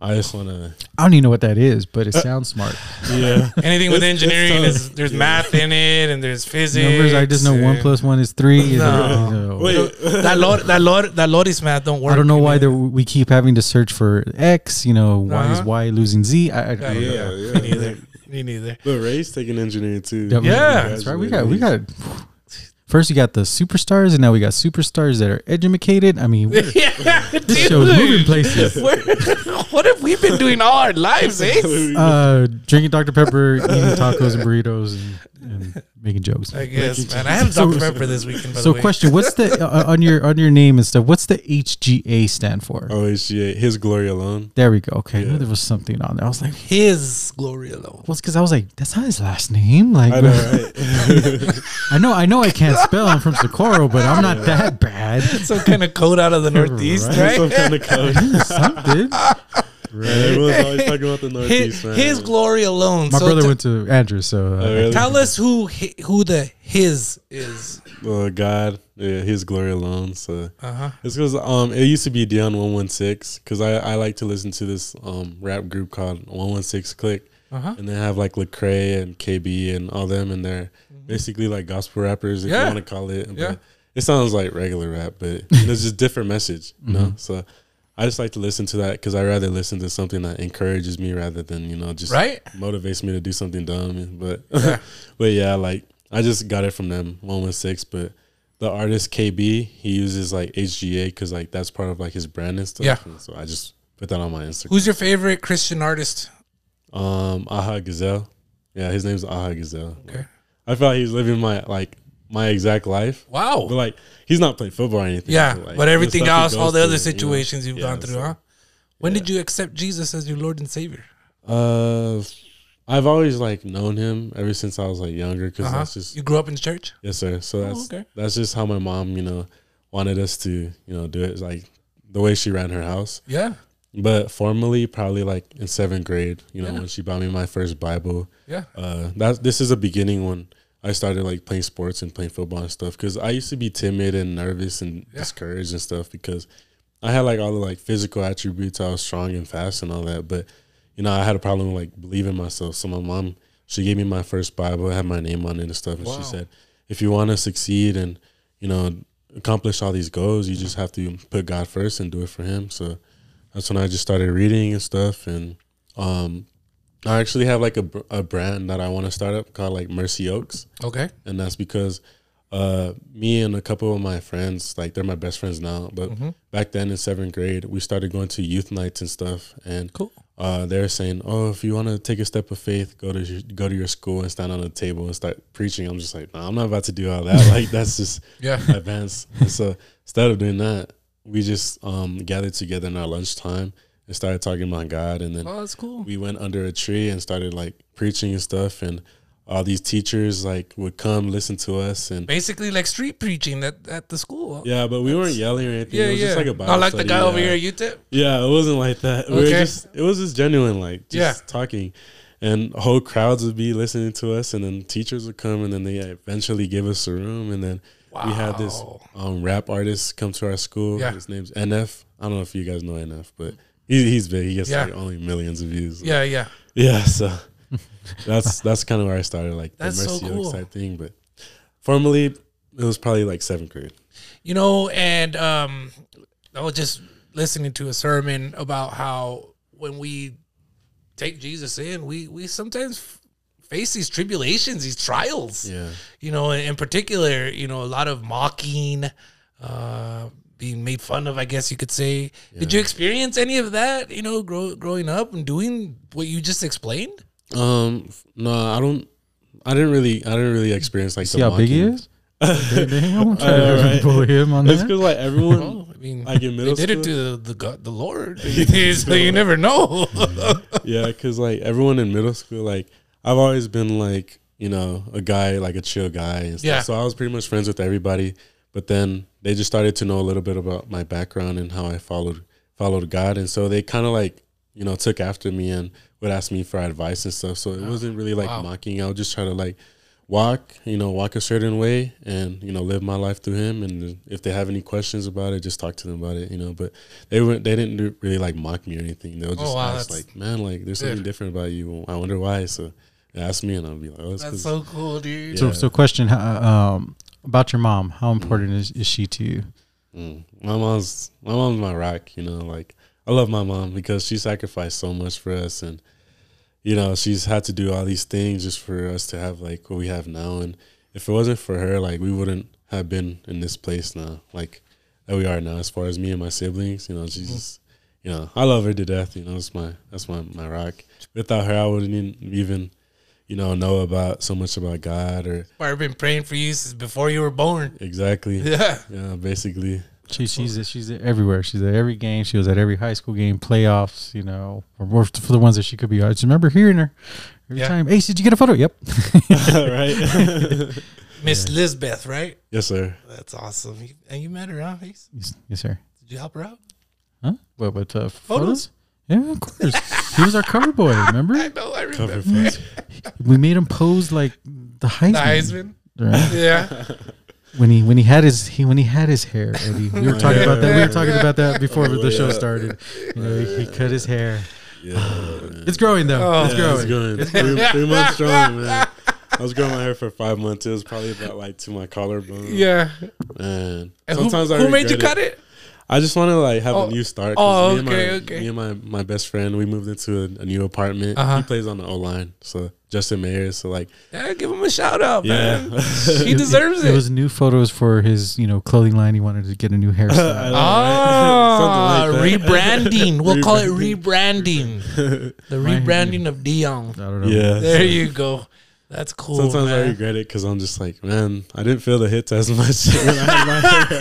I just want to, I don't even know what that is. But it sounds smart. yeah. Anything with It's- it's engineering is there's math in it and there's physics. Numbers. I just know one plus one is three. No. You know. Wait, that Lord, that Lord, that Loris math don't work. I don't know why there, we keep having to search for X. You know, why is Uh-huh. Y losing Z? I, I, I Yeah, don't know. yeah, Yeah, Me neither. Me neither. But Ray's taking engineering too. Yeah, Yeah. that's right. We got we got. First, you got the superstars, and now we got superstars that are educated. I mean, Yeah, this show's moving places. We're- what have we been doing all our lives, eh? Uh, drinking Dr Pepper, eating tacos and burritos, and, and making jokes. I guess, man. I had So- Dr. Pepper this weekend, by So, the way. question: What's the uh, on your on your name and stuff? What's the HGA stand for? Oh, HGA, his glory alone. There we go. Okay, I knew Yeah. there was something on there. I was like, His glory alone. well, it's because I was like, that's not his last name. Like, I know, right? I know, I know, I can't spell. I'm from Socorro, but I'm not that bad. Some kind of code out of the Northeast, Right. Some kind of code. Something. And everyone's always talking about the His, Northeast, man. his glory alone. My So brother t- went to Andrews, so uh, Oh, really? Tell us who who the his is. Oh, God, yeah, his glory alone. So Uh huh. it's because um, it used to be Deion One One Six. Because I I like to listen to this um rap group called One One Six Clique, Uh huh. and they have like Lecrae and KB and all them, and they're basically like gospel rappers, if Yeah. you want to call it. But Yeah. it sounds like regular rap, but it's just different message, you know. So. I just like to listen to that because I rather listen to something that encourages me rather than you know just Right? motivates me to do something dumb. But Yeah. but yeah, like I just got it from them one one six. But the artist KB, he uses like HGA because like that's part of like his brand and stuff. Yeah. And so I just put that on my Instagram. Who's your favorite Christian artist? um Aha Gazelle? Yeah, his name's Aha Gazelle. Okay. I felt like he's living my like my exact life. Wow. But like he's not playing football or anything. Yeah, like, but everything else, all the other through, you know? situations you've Yeah, gone through, so- huh? When yeah. did you accept Jesus as your Lord and Savior? Uh, I've always like known him ever since I was like younger because Uh-huh. that's just You grew up in church? yes sir. So Oh, that's okay. that's just how my mom you know wanted us to you know do it It's like the way she ran her house. Yeah. But formally, probably like in seventh grade, you know, Yeah. when she bought me my first Bible. Yeah. Uh, that this is a beginning when I started like playing sports and playing football and stuff. Because I used to be timid and nervous and Yeah. discouraged and stuff because I had like all the like physical attributes. I was strong and fast and all that, but you know, I had a problem with like believing myself. So my mom, she gave me my first Bible, had my name on it and stuff, and Wow. she said, if you want to succeed and you know accomplish all these goals, you just have to put God first and do it for Him. So that's when I just started reading and stuff. And um, I actually have like a, a brand that I want to start up called like Mercy Oaks, Okay. and that's because uh, me and a couple of my friends, like they're my best friends now, but Mm-hmm. back then in seventh grade, we started going to youth nights and stuff. And Cool. uh, they're saying, "Oh, if you want to take a step of faith, go to your, go to your school and stand on a table and start preaching." I'm just like, "No, I'm not about to do all that. like that's just Yeah. advanced." And so instead of doing that, we just um, gathered together in our lunchtime and started talking about God. And then Oh, that's cool. we went under a tree and started like preaching and stuff. And all these teachers like would come listen to us and. Basically, like street preaching at, at the school. Yeah, but we weren't yelling or anything. yeah, it was yeah. just like a Bible Not like the study, guy over here at UTEP. Yeah, it wasn't like that. We were Okay. just it was just genuine, like just Yeah. talking. And whole crowds would be listening to us and then teachers would come and then they eventually give us a room and then we had this um, rap artist come to our school. Yeah. His name's NF. I don't know if you guys know NF, but he, he's big. He gets Yeah. like only millions of views. Yeah, yeah. Yeah, so that's that's kind of where I started, like the That's so Mercy cool. Oaks type thing. But formally, it was probably like seventh grade. You know, and um, I was just listening to a sermon about how when we take Jesus in, we we sometimes f- face these tribulations, these trials. Yeah. You know, in particular, you know, a lot of mocking, uh, being made fun of. I guess you could say. Did you experience any of that? You know, grow, growing up and doing what you just explained. Um, no, I don't. I didn't really. I didn't really experience like See the how big he mocking. is? Damn, I'm trying Uh, to right. bully him on It's because like everyone, Oh, I mean, like in middle they did school, it to the the, God, the Lord, so you never know. yeah, because like everyone in middle school, like I've always been like you know a guy, like a chill guy, and stuff. Yeah. So I was pretty much friends with everybody. But then they just started to know a little bit about my background and how I followed followed God, and so they kind of like you know took after me and would ask me for advice and stuff. So it wasn't really like wow. mocking. I would just try to like walk, you know, walk a certain way and, you know, live my life through him. And if they have any questions about it, just talk to them about it, you know, but they weren't, they didn't really like mock me or anything. They'll just Oh, wow, ask like, man, like there's something Dude. different about you. I wonder why. So ask me and I'll be like, oh, it's That's 'cause- so cool, dude. So, Yeah. so question uh, um, about your mom. How important is, is she to you? Mm. My mom's my mom's my rock, you know, like I love my mom because she sacrificed so much for us and you know, she's had to do all these things just for us to have like what we have now and if it wasn't for her, like we wouldn't have been in this place now, like that we are now as far as me and my siblings, you know, she's just you know, I love her to death, you know, it's my that's my my rock. Without her I wouldn't even you know, know about so much about God or I've been praying for you since before you were born. exactly. Yeah. Yeah, basically. She, she's she's everywhere. She's at every game. She was at every high school game, playoffs. You know, or more for the ones that she could be. I just remember hearing her every Yeah. time. Ace, did you get a photo? Yep. right? Miss Lisbeth, right? yes, sir. That's awesome. And you met her, huh? Ace? yes, yes, sir. Did you help her out? Huh? What? What? Uh, Photos? photos? Yeah, of course. he was our cover boy. Remember? I know, I remember. We made him pose like the Heisman. The Heisman. Right? Yeah. When he when he had his he when he had his hair. Eddie. We were talking about that. We were talking about that before Oh, the show yeah. started. You know, he, he cut his hair. Yeah. It's growing though. Oh. it's Yeah, growing. it's growing. Three, three months strong, man. I was growing my hair for five months. It was probably about like to my collarbone. Yeah. man. And who, Sometimes I who made you regret cut it? I just want to like have Oh. a new start. Oh, me and okay, my, okay. Me and my, my best friend, we moved into a, a new apartment. Uh-huh. He plays on the O line, so Justin Mayer. So like, Yeah, give him a shout out, yeah, man. He deserves It it. was new photos for his, you know, clothing line. He wanted to get a new hairstyle. know, Ah, right? Something like rebranding. We'll call it rebranding. The rebranding of Deion. I don't know. yeah. There you go. That's cool. Sometimes I regret it because I'm just like, man, I didn't feel the hits as much. when I had my hair.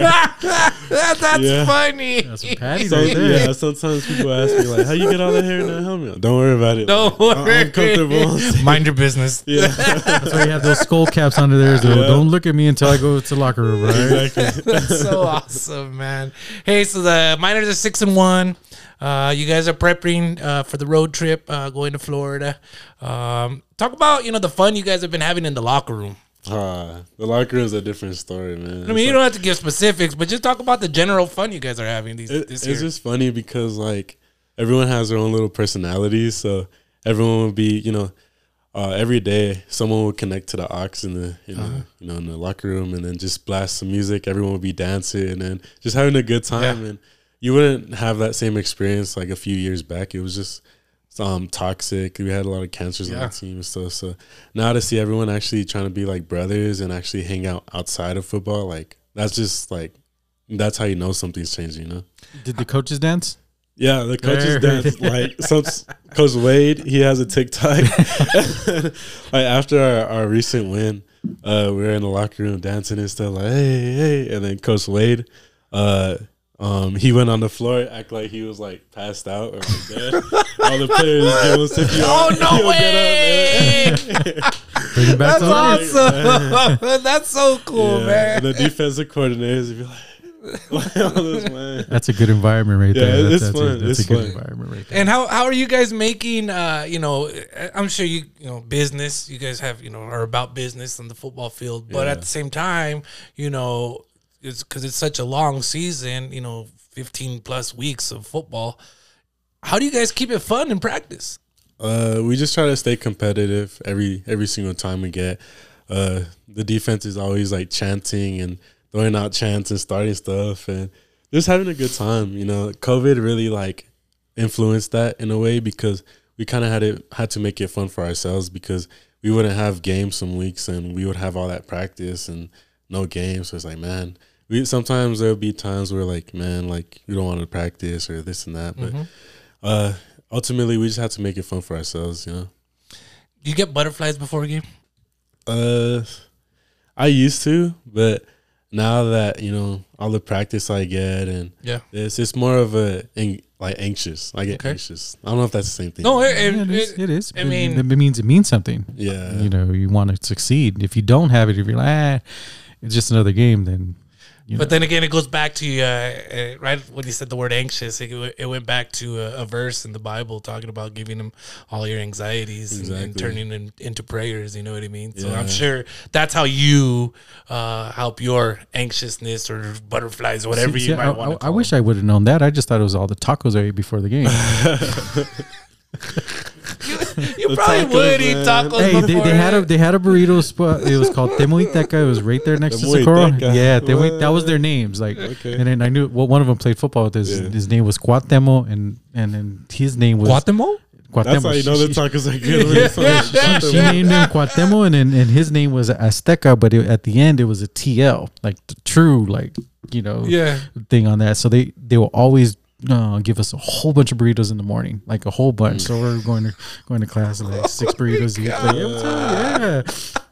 that, that's Yeah. funny. That's some patty So, right there. yeah, sometimes people ask me like, "How you get all the hair in that helmet?" Don't worry about it. Don't I'm worry. comfortable. Mind your business. Yeah, That's why you have those skull caps under there. So Yeah. don't look at me until I go to the locker room, right? exactly. That's so awesome, man. Hey, so the Miners are six and one. Uh, you guys are prepping uh, for the road trip uh, going to Florida. Um, talk about you know the fun you guys have been having in the locker room. Ah, the locker room is a different story, man. I mean, you don't have to give specifics, but just talk about the general fun you guys are having these It- this it's just funny because like everyone has their own little personalities, so everyone would be, you know, uh, every day someone would connect to the aux in the, you know, Uh-huh. you know, in the locker room, and then just blast some music. Everyone would be dancing and just having a good time, Yeah. and you wouldn't have that same experience like a few years back. It was just um toxic. We had a lot of cancers on the team and stuff. So now to see everyone actually trying to be like brothers and actually hang out outside of football, like that's just like that's how you know something's changing. You know. Did the coaches dance? Yeah, the coaches dance like some Coach Wade. He has a TikTok. like after our, our recent win, uh, we were in the locker room dancing and stuff. Like hey, hey, and then Coach Wade, uh, um, he went on the floor, act like he was like passed out or like dead. All the players give him CPR. Oh no He'll way! up. Bring it back That's to life. awesome. That's so cool, Yeah, man. And the defensive coordinators would be like, like all this, man. That's a good environment right Yeah, there. That's, it's that's fun. A, that's It's a good fun. environment right there. And how how are you guys making? Uh, you know, I'm sure you you know business. You guys have you know are about business on the football field, but Yeah. at the same time, you know, it's because it's such a long season. You know, 15 plus weeks of football. How do you guys keep it fun in practice? Uh, we just try to stay competitive every every single time we get. Uh, the defense is always like chanting and throwing out chants and starting stuff and just having a good time. You know, COVID really like influenced that in a way because we kind of had it had to make it fun for ourselves because we wouldn't have games some weeks and we would have all that practice and no games. So it's like, man, we sometimes there'll be times where like, man, like we don't want to practice or this and that, but uh, ultimately we just have to make it fun for ourselves, you know. Do you get butterflies before a game? Uh, I used to, but now that you know all the practice I get and Yeah. it's it's more of a like anxious. I get Okay. anxious. I don't know if that's the same thing. No, it, Yeah, it, it is. it- It is. I It- mean- it, means it means something. yeah, You know, you want to succeed. If you don't have it, if you're like, ah, it's just another game, then you But know. then again, it goes back to uh, uh, right when you said the word anxious. It, it went back to a, a verse in the Bible talking about giving them all your anxieties and, and turning them into prayers. You know what I mean? So Yeah. I'm sure that's how you uh, help your anxiousness or butterflies, whatever See, you see, might I, want I wish I would have known that. I just thought it was all the tacos I ate before the game. you The probably tacos, would eat man. tacos. hey, they, they had a they had a burrito spot. It was called Temuiteca. It was right there next to Temuiteca. Socorro. Yeah, Temu, that was their names. Like, Okay. and then I knew well, one of them played football with his Yeah. his name was Cuauhtemoc, and and then his name was Guatemala. Cuauhtemoc. that's how you know She- the tacos are good. when it's on she named him Cuauhtemoc, and, and and his name was Azteca, but it, at the end it was a TL, like the true, like you know, Yeah. thing on that. So they they will always uh, give us a whole bunch of burritos in the morning, like a whole bunch. So we're going to going to class and like six burritos each. Like, yeah, what's yeah.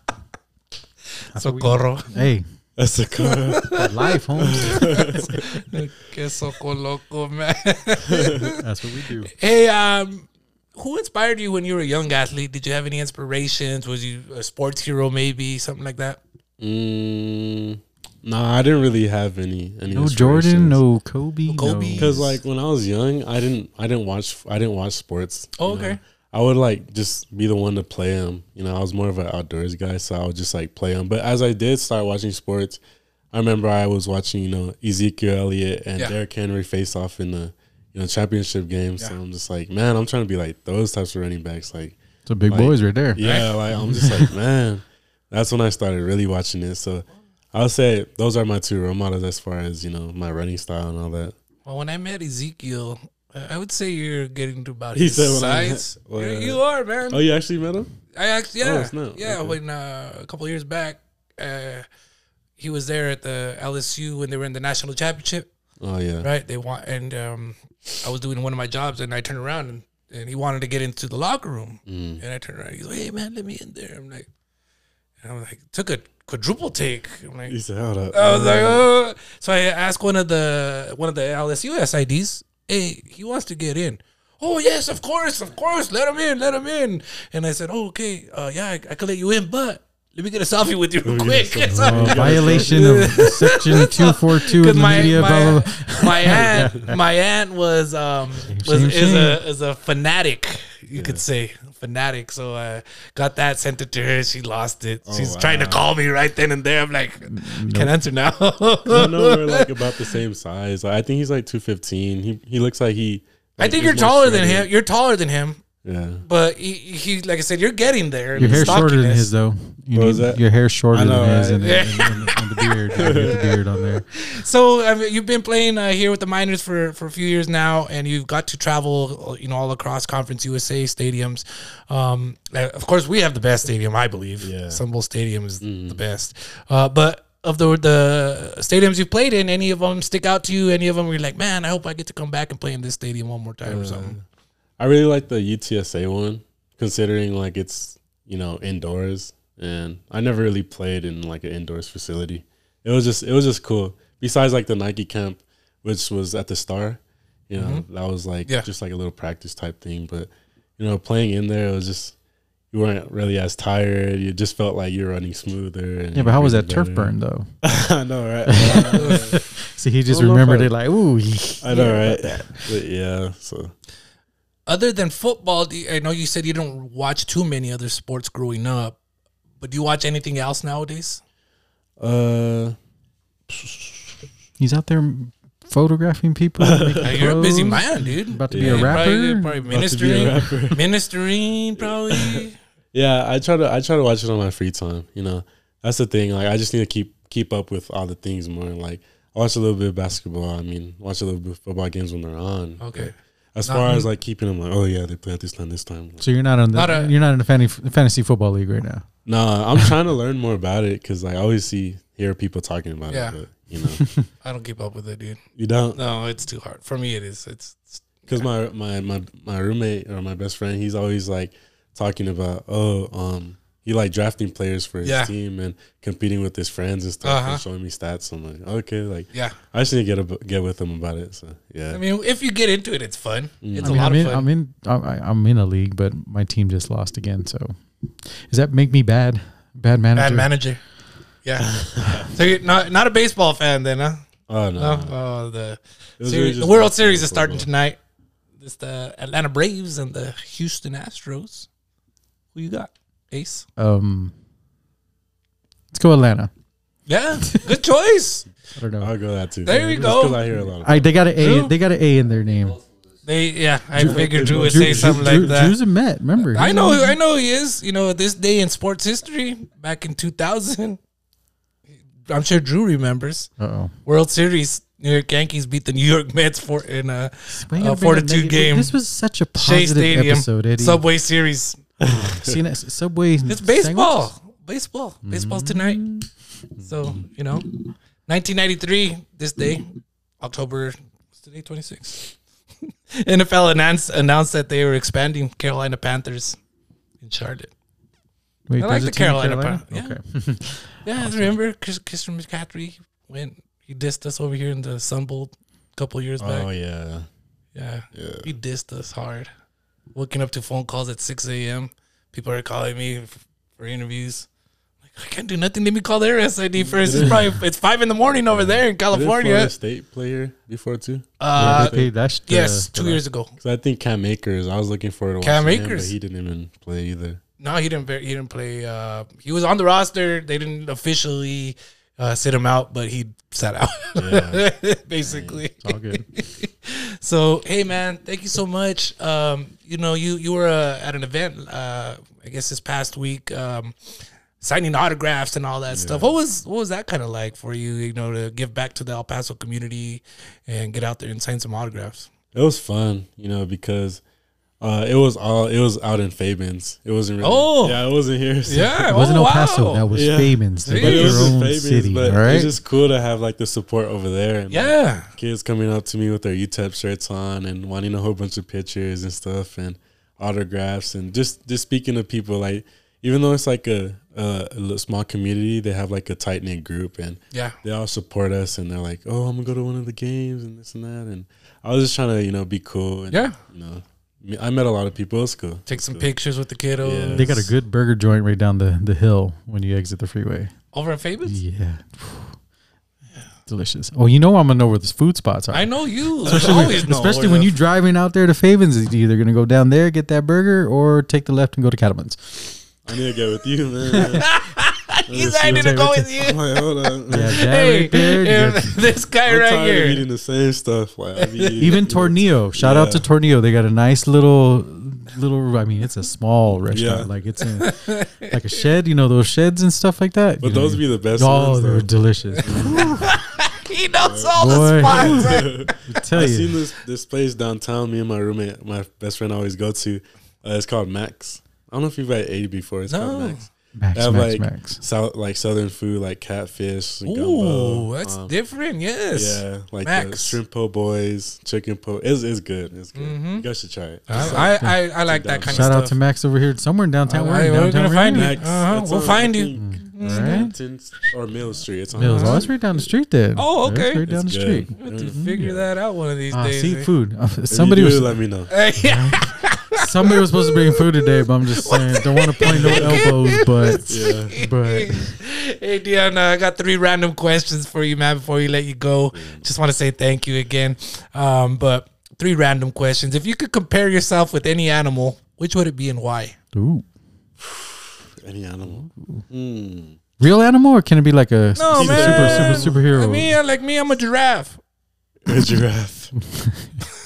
That's what we- Socorro. Hey, That's a car. life, Holmes. Queso con loco, man. That's what we do. Hey, um, who inspired you when you were a young athlete? Did you have any inspirations? Was you a sports hero, maybe something like that? Mm, nah, I didn't really have any any. No Jordan, no Kobe, No Kobe. no- Because like when I was young, I didn't I didn't watch I didn't watch sports. Oh, you know. okay. I would like just be the one to play them. You know, I was more of an outdoors guy, so I would just like play them. But as I did start watching sports, I remember I was watching, you know, Ezekiel Elliott and Yeah. Derrick Henry face off in the, you know, championship games. So I'm just like, man, I'm trying to be like those types of running backs. Like, So big Like, boys right there. yeah, like I'm just like, man, that's when I started really watching it. So I would say those are my two role models as far as you know my running style and all that. Well, when I met Ezekiel, I would say you're getting to about He his size. met- well, You- are, man. Oh, you actually met him? I actually, Oh, yeah, snap. yeah. Okay. When uh, a couple years back, uh, he was there at the LSU when they were in the national championship. Oh yeah. right? They want, and um, I was doing one of my jobs, and I turned around, and, and he wanted to get into the locker room, Mm. and I turned around. He's like, "Hey, man, let me in there." I'm like, and I'm like, took a quadruple take. I'm like, He said, hold up. I was like, oh. so I asked one of the one of the LSU SIDs, "Hey, he wants to get in." Oh yes, of course, of course. Let him in, let him in. And I said, "Oh, okay, uh, yeah, I, I could let you in, but let me get a selfie with you real quick." get a So- Uh, violation of section two four two of the my media. my, blah, blah, blah. my aunt my aunt was um was shame, is a is a fanatic you could say fanatic. So I got that sent it to her. She lost it. Oh, She's trying to call me right then and there. I'm like can't answer now. I know we're like about the same size. I think he's like two fifteen. He he looks like he. I think you're taller than him. You're taller than him Yeah. But he, he like I said, you're getting there. Your The hair's shorter than his though. You What was that? Your hair's shorter know, than his, right? and, and, and, and the beard. You the beard on there. So I mean, you've been playing uh, here with the Miners for, for a few years now, and you've got to travel, you know, all across Conference USA stadiums. Um, uh, of course, we have the best stadium, I believe. Yeah. Sun Bowl Stadium is the best. Uh, but of the the stadiums you've played in, any of them stick out to you? Any of them where you're like, man, I hope I get to come back and play in this stadium one more time or something? I really like the UTSA one, considering like it's you know indoors, and I never really played in like an indoors facility. It was just it was just cool. Besides like the Nike camp, which was at the Star, you know that was like Mm-hmm. Yeah. just like a little practice type thing. But you know playing in there, it was just you weren't really as tired. You just felt like you're running smoother. And Yeah, but how was that breathing turf burn though? I know, right? See, he just I don't know if remembered it like, ooh. I know, right? But yeah, so Other than football, do you- I know you said you don't watch too many other sports growing up, but do you watch anything else nowadays? uh, He's out there photographing people. making you're a busy man, dude. About to be be a rapper. Probably, probably About to be a ministering, rapper. ministering, probably. Yeah, I try to I try to watch it on my free time. You know, that's the thing. Like, I just need to keep keep up with all the things more. Like, I watch a little bit of basketball. I mean, watch a little bit of football games when they're on. Okay. As Not- far as like keeping them, like, oh yeah, they play at this time, this time. So you're not on the Not a- you're not in the fantasy, fantasy football league right now. No, I'm trying to learn more about it because like, I always see hear people talking about Yeah. it. But you know, I don't keep up with it, dude. you don't No, it's too hard for me. It is. It's, it's because my my my my roommate or my best friend, he's always like talking about oh um. He like drafting players for his Yeah. team and competing with his friends and stuff Uh-huh. and showing me stats. I'm like, okay, like yeah. I just need to get a, get with him about it. So yeah, I mean, if you get into it, it's fun. It's I a mean, lot I'm of in, fun. I'm in I- I'm in a league, but my team just lost again. So does that make me bad? Bad manager? Bad manager. Yeah. so you're not not a baseball fan then, huh? oh no, No. Oh, the It was Seri- really the World Series is starting tonight. It's the Atlanta Braves and the Houston Astros. Who you got? Ace. Um, let's go Atlanta. Yeah, good choice. I don't know. I'll go that too. There you Just go. 'cause I hear a lot of. I they got an A. Drew? They got an A in their name. They yeah, I figured Drew would Drew- say something Drew- like that. Drew's a Met. Remember? I know, I know he is. You know, this day in sports history, back in 2000, I'm sure Drew remembers Uh-oh. World Series. New York Yankees beat the New York Mets for in a Why you uh, gotta bring that 42 negative- game This was such a Shea positive Stadium episode, Eddie. Subway Series. Seen it? Subway. It's baseball. Baseball. Baseball's tonight. So, you know, 1993, this day, October, what's today, 26? NFL announced, announced that they were expanding Carolina Panthers in Charlotte. Wait, I like the team Carolina Carolina? Pan- Okay. Yeah, remember Chris, Christian McCaffrey went, he dissed us over here in the Sun Bowl a couple years back. Oh yeah, Yeah. yeah. He dissed us hard. Waking up to phone calls at 6 a.m. People are calling me for interviews. Like, I can't do nothing. Let me call their SID first. It's probably it's five in the morning over there in California. Florida State player before too. Uh, they paid that. sh- yes, two years ago. Because I think Cam Akers. I was looking for to watching Cam him, but he didn't even play either. No, he didn't. He didn't play. Uh, he was on the roster. They didn't officially uh, sit him out, but he sat out. Yeah. basically. All good. So hey man, thank you so much. Um, you know, you you were uh, at an event, uh, I guess this past week, um, signing autographs and all that stuff. What was what was that kind of like for you? You know, to give back to the El Paso community and get out there and sign some autographs. It was fun, you know, because uh, it was all it was out in Fabens. It wasn't really. Oh. yeah, it wasn't here. so- Yeah, It wasn't oh, El Paso. wow. That was Yeah. Fabens. They But it their was own Fabens, city, but right? it's just cool to have like the support over there. And, like, yeah. kids coming up to me with their UTEP shirts on and wanting a whole bunch of pictures and stuff and autographs and just just speaking to people like even though it's like a, a, a small community they have like a tight knit group and Yeah. they all support us and they're like oh I'm gonna go to one of the games and this and that and I was just trying to you know be cool and Yeah. you know I met a lot of people it was cool Take some pictures with the kiddos. Yeah. They got a good burger joint right down the, the hill when you exit the freeway. over at Fabens. Yeah. Delicious. Oh, you know I'm gonna know where the food spots are. I know you. Especially, always when, know especially when the- you driving out there to Fabens, you're either gonna go down there get that burger or take the left and go to Cattleman's. I need to get with you man He's I need to go with you. I'm like, hold on Yeah, that Hey, right there. you got- if this guy I'm right tired of here. eating the same stuff like I be eating- even Tornillo. Shout out to Yeah. Tornillo. They got a nice little little. I mean, it's a small restaurant. Yeah. Like it's in like a shed. You know those sheds and stuff like that. But You know, those be the best Oh, ones. they're though. delicious. he knows all Boy. the spots. I tell I you, seen this this place downtown. Me and my roommate, my best friend, always go to. Uh, it's called Max. I don't know if you've had eighty before. It's No. called Max. Max, have Max, like Max. South, like southern food, like catfish. And Ooh, gumbo. that's um, different. Yes. Yeah, like the Max. shrimp po' boys, chicken po. It's, it's good. It's good. Mhm. You guys should try it. I, I, I like that kind Shout of Shout out to Max over here, somewhere in downtown. All We're in right, we're downtown. gonna find right you. Uh-huh, we'll find you. think, Right? Stanton or Mill Street. It's on Mills. Uh-huh. Oh, that's right down the street then. Oh, okay. That's right down It's the good. street. We'll have to figure that out one of these Ah, days. see eh? food. Uh, If Somebody you do, was let me know. Yeah. somebody was supposed to bring food today, but I'm just saying, don't want to point no elbows, but Yeah. but Hey Deion, uh, I got three random questions for you, man. Before you let you go, just want to say thank you again. Um, but three random questions. If you could compare yourself with any animal, which would it be and why? ooh, Any animal. Hmm. real animal or can it be like a No, super, super super superhero? I mean, uh, like me, I'm a giraffe. A giraffe.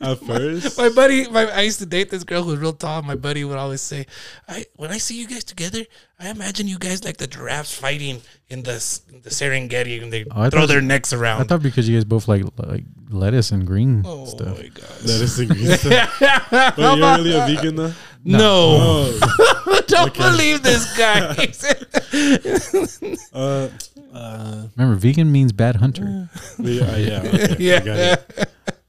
At first, My buddy, my, I used to date this girl who was real tall. My buddy would always say, "I when I see you guys together, I imagine you guys like the giraffes fighting in the in the Serengeti and they Oh, I throw thought- their necks around." I thought because you guys both like like lettuce and green oh stuff. my god! that is the green stuff. But you're really a vegan though? No, Oh, don't believe this guy. uh, uh, Remember, vegan means bad hunter. yeah, yeah, okay, Yeah.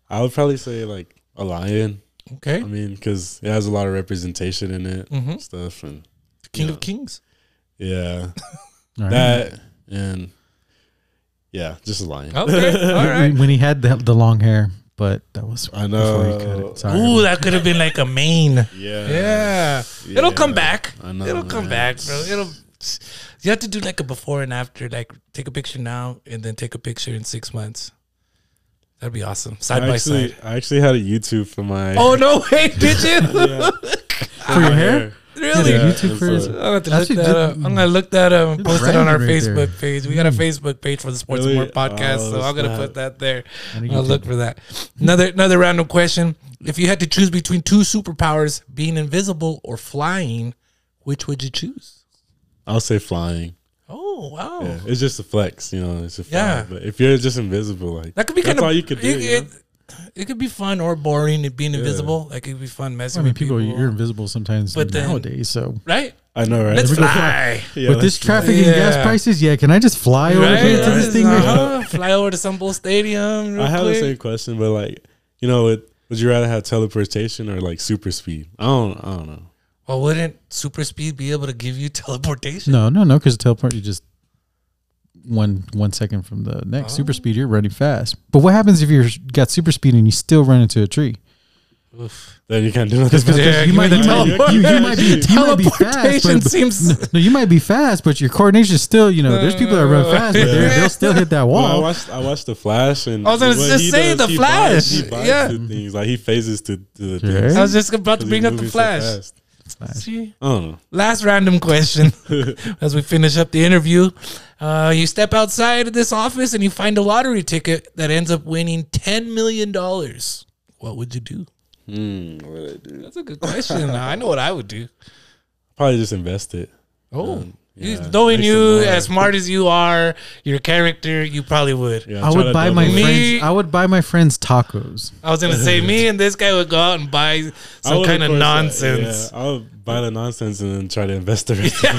I, got it. I would probably say like a lion. okay, I mean, because it has a lot of representation in it, Mhm. stuff, and King yeah. of Kings. yeah, All right. that and yeah, just a lion. Okay, all When- he had the, the long hair, but that was I before he cut know. it. Sorry. Ooh, that could have been like a mane. Yeah, Yeah, it'll come back. I know, it'll come man. back, bro. It'll. You have to do like a before and after. Like take a picture now and then take a picture in six months. That'd be awesome. Side I by actually, side. I actually had a YouTube for my Oh no! Wait, did you? yeah, For your hair? really? Yeah, Yeah, YouTube for so- his- I'm gonna have to look a that good- up. I'm gonna look that up and good post it on our branding right there. Facebook page. We got a mm. Facebook page for the Sports and Really? More podcast, Oh, so I'm gonna snap. put that there. And I'll YouTube. look for that. Another another random question: If you had to choose between two superpowers, being invisible or flying, which would you choose? I'll say flying. Oh wow, Yeah, it's just a flex, you know. It's a fly. Yeah. But if you're just invisible, like that could be that's kind of all you could do. It, you know? it, it could be fun or boring. It being invisible, like it could be fun messing I mean, with people, people. you're invisible sometimes But then- nowadays. So right? I know, right? Let's fly. Yeah, with this let's- traffic and gas prices, yeah, can I just fly over Right? here to this thing? right now? Uh-huh. Fly over to Sun Bowl stadium. Real I have quick. the same question, but like, you know, would would you rather have teleportation or like super speed? I don't, I don't know. Well, wouldn't super speed be able to give you teleportation? No, no, no, because teleport you just one one second from the next. Oh. Super speed, you're running fast. But what happens if you're got super speed and you still run into a tree? Oof. Then you can't do nothing. Because Yeah, you, might, me you, the might, you, you might be you might be fast, Teleportation but, but seems. no, you might be fast, but your coordination is still, you know, there's people that run fast, but they're- they'll still hit that Well, I wall. watched I watched the Flash and I was gonna just he say does, The he Flash. Buys, he buys Yeah. things like he phases to, to the Yeah. things. I was just about to bring up the Flash. so Flash. See? I don't know. Last random question as we finish up the interview. Uh, you step outside of this office and you find a lottery ticket that ends up winning $10 million. What would you do? Hmm, what would I do? That's a good question. I know what I would do. Probably just invest it. Oh, Um, you- yeah, knowing make you as smart as you are, your character, you probably would. Yeah, I would buy my. Me- friends. I would buy my friends tacos. I was gonna say me and this guy would go out and buy some kind of course, nonsense. yeah, I would buy the nonsense and then try to invest the rest. of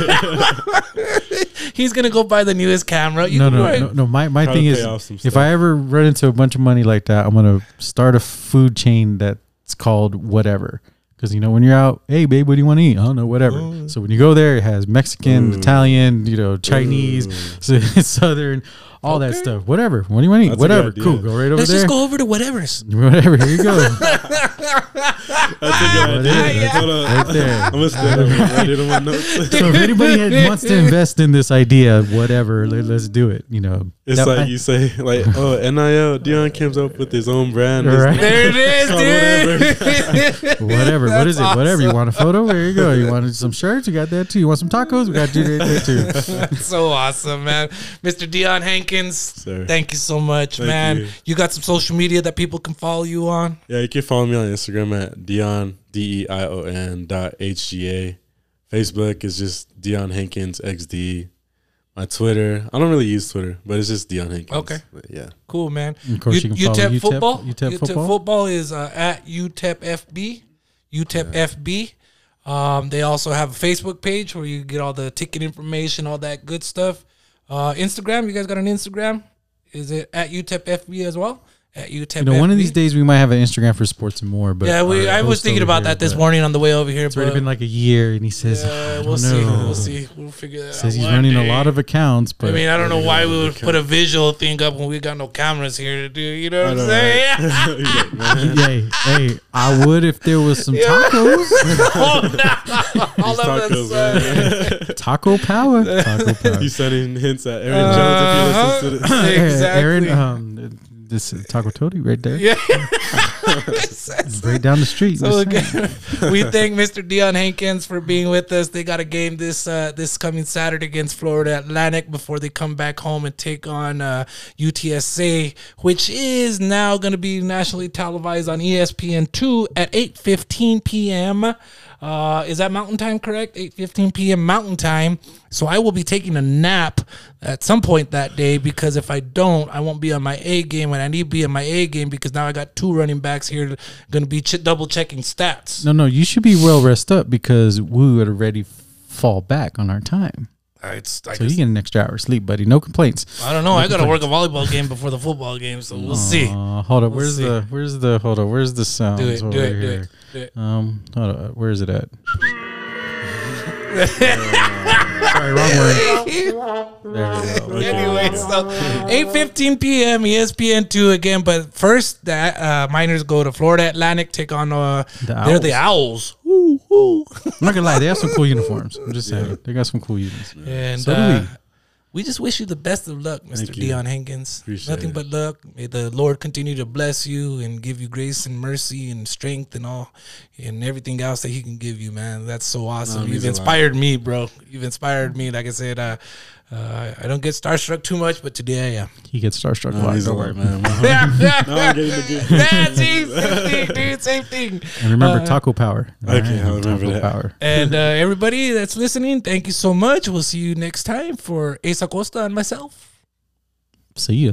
it. He's gonna go buy the newest camera. You no, can no, no, no. My my thing is, if. I ever run into a bunch of money like that, I'm gonna start a food chain that's called whatever. Because you know, when you're out, hey babe, what do you want to eat? I don't know, whatever. Mm. So when you go there, it has Mexican, Ooh. Italian, you know, mm. Chinese, Southern, all that stuff. Whatever. What do you want to eat? That's Whatever. Cool. Go right over Let's there. just go over to whatever's. Whatever. Here you go. That's a good What idea. is it? Hold on. right there. I'm gonna stand up and write it on my notes. so if anybody had, wants to invest in this idea, whatever, let, us do it. You know, It's That- like I- you say, like, oh, NIL. Deion comes up with his own brand. His- Right. There it is, Call dude. whatever. what is it? That's Whatever. You want a photo? There you go. You want some shirts? You got that too. You want some tacos? We got you right there too. so awesome, man. Mr. Deion Hankins, Sir. thank you so much, Thank man. you. You. got some social media that people can follow you on? Yeah, you can follow me on Instagram at Deion D E I O N dot H G A. Facebook is just Deion Hankins XD. My Twitter, I don't really use Twitter, but it's just Deion Hankins. Okay. But yeah. Cool, man. And of course, you, can follow UTEP UTEP football. UTEP, football. football is uh, at UTEP FB. UTEP FB. Um, they also have a Facebook page where you get all the ticket information, all that good stuff. Uh, Instagram, you guys got an Instagram? Is it at UTEP FB as well? At UTEP You know, one of these days we might have an Instagram for sports and more. But Yeah, we, I was thinking about here, that this morning on the way over here. It's already been like a year, and he says, uh, I we'll don't see. know. We'll see. We'll figure that out. Says he's one running day. a lot of accounts, but I mean, I don't know why we would okay. put a visual thing up when we got no cameras here to do. You know what I'm know, saying? He's like, hey, hey, I would if there was some Yeah. tacos. oh, no. All these of a tacos, man. Taco power. Taco power. He's sending hints at Aaron Uh-huh. Jones if he listens to this. Exactly. Aaron, um, this is Taco Tony right there. Yeah. Right down the street. So again, we thank Mr. Deion Hankins for being with us. They got a game this uh, this coming Saturday against Florida Atlantic before they come back home and take on uh, UTSA, which is now going to be nationally televised on ESPN two at eight fifteen p.m. Uh, is that Mountain Time correct? Eight fifteen p.m. Mountain Time. So I will be taking a nap at some point that day because if I don't, I won't be on my A game, and I need to be on my A game because now I got two running backs here going to be ch- double checking stats. No, no, you should be well rested up because we would already fall back on our time. It's, I, So you get an extra hour of sleep, buddy. No complaints. I don't know. I got to work a volleyball game before the football game, so we'll see. Uh, hold up. We'll Where's see. the Where's the Hold up. Where's the sound? Do it, do it, do it, do it. Um, hold up. Where is it at? Sorry, wrong word. There we go. Anyway, so 8:15 p.m. ESPN two again. But first, that uh, Miners go to Florida Atlantic, take on uh, The they're the Owls. Woo, woo. I'm not gonna lie, they have some cool uniforms. I'm just saying, they got some cool uniforms. And So do uh, we. just wish you the best of luck, Mr. Deion Hankins. Appreciate Nothing it. but luck. May the Lord continue to bless you and give you grace and mercy and strength and all and everything else that He can give you, man. That's so awesome. it You've means a lot. inspired me, bro. You've inspired me. Like I said, uh, uh, I don't get starstruck too much, but today I am. He gets starstruck a lot. he's a Don't lot, worry. man. yeah, yeah, Now I'm getting the yeah, same thing, dude, same thing. And remember Uh, Taco Power. Okay, I'll remember Taco that. Power. And uh, everybody that's listening, thank you so much. We'll see you next time for Ace Acosta and myself. See ya.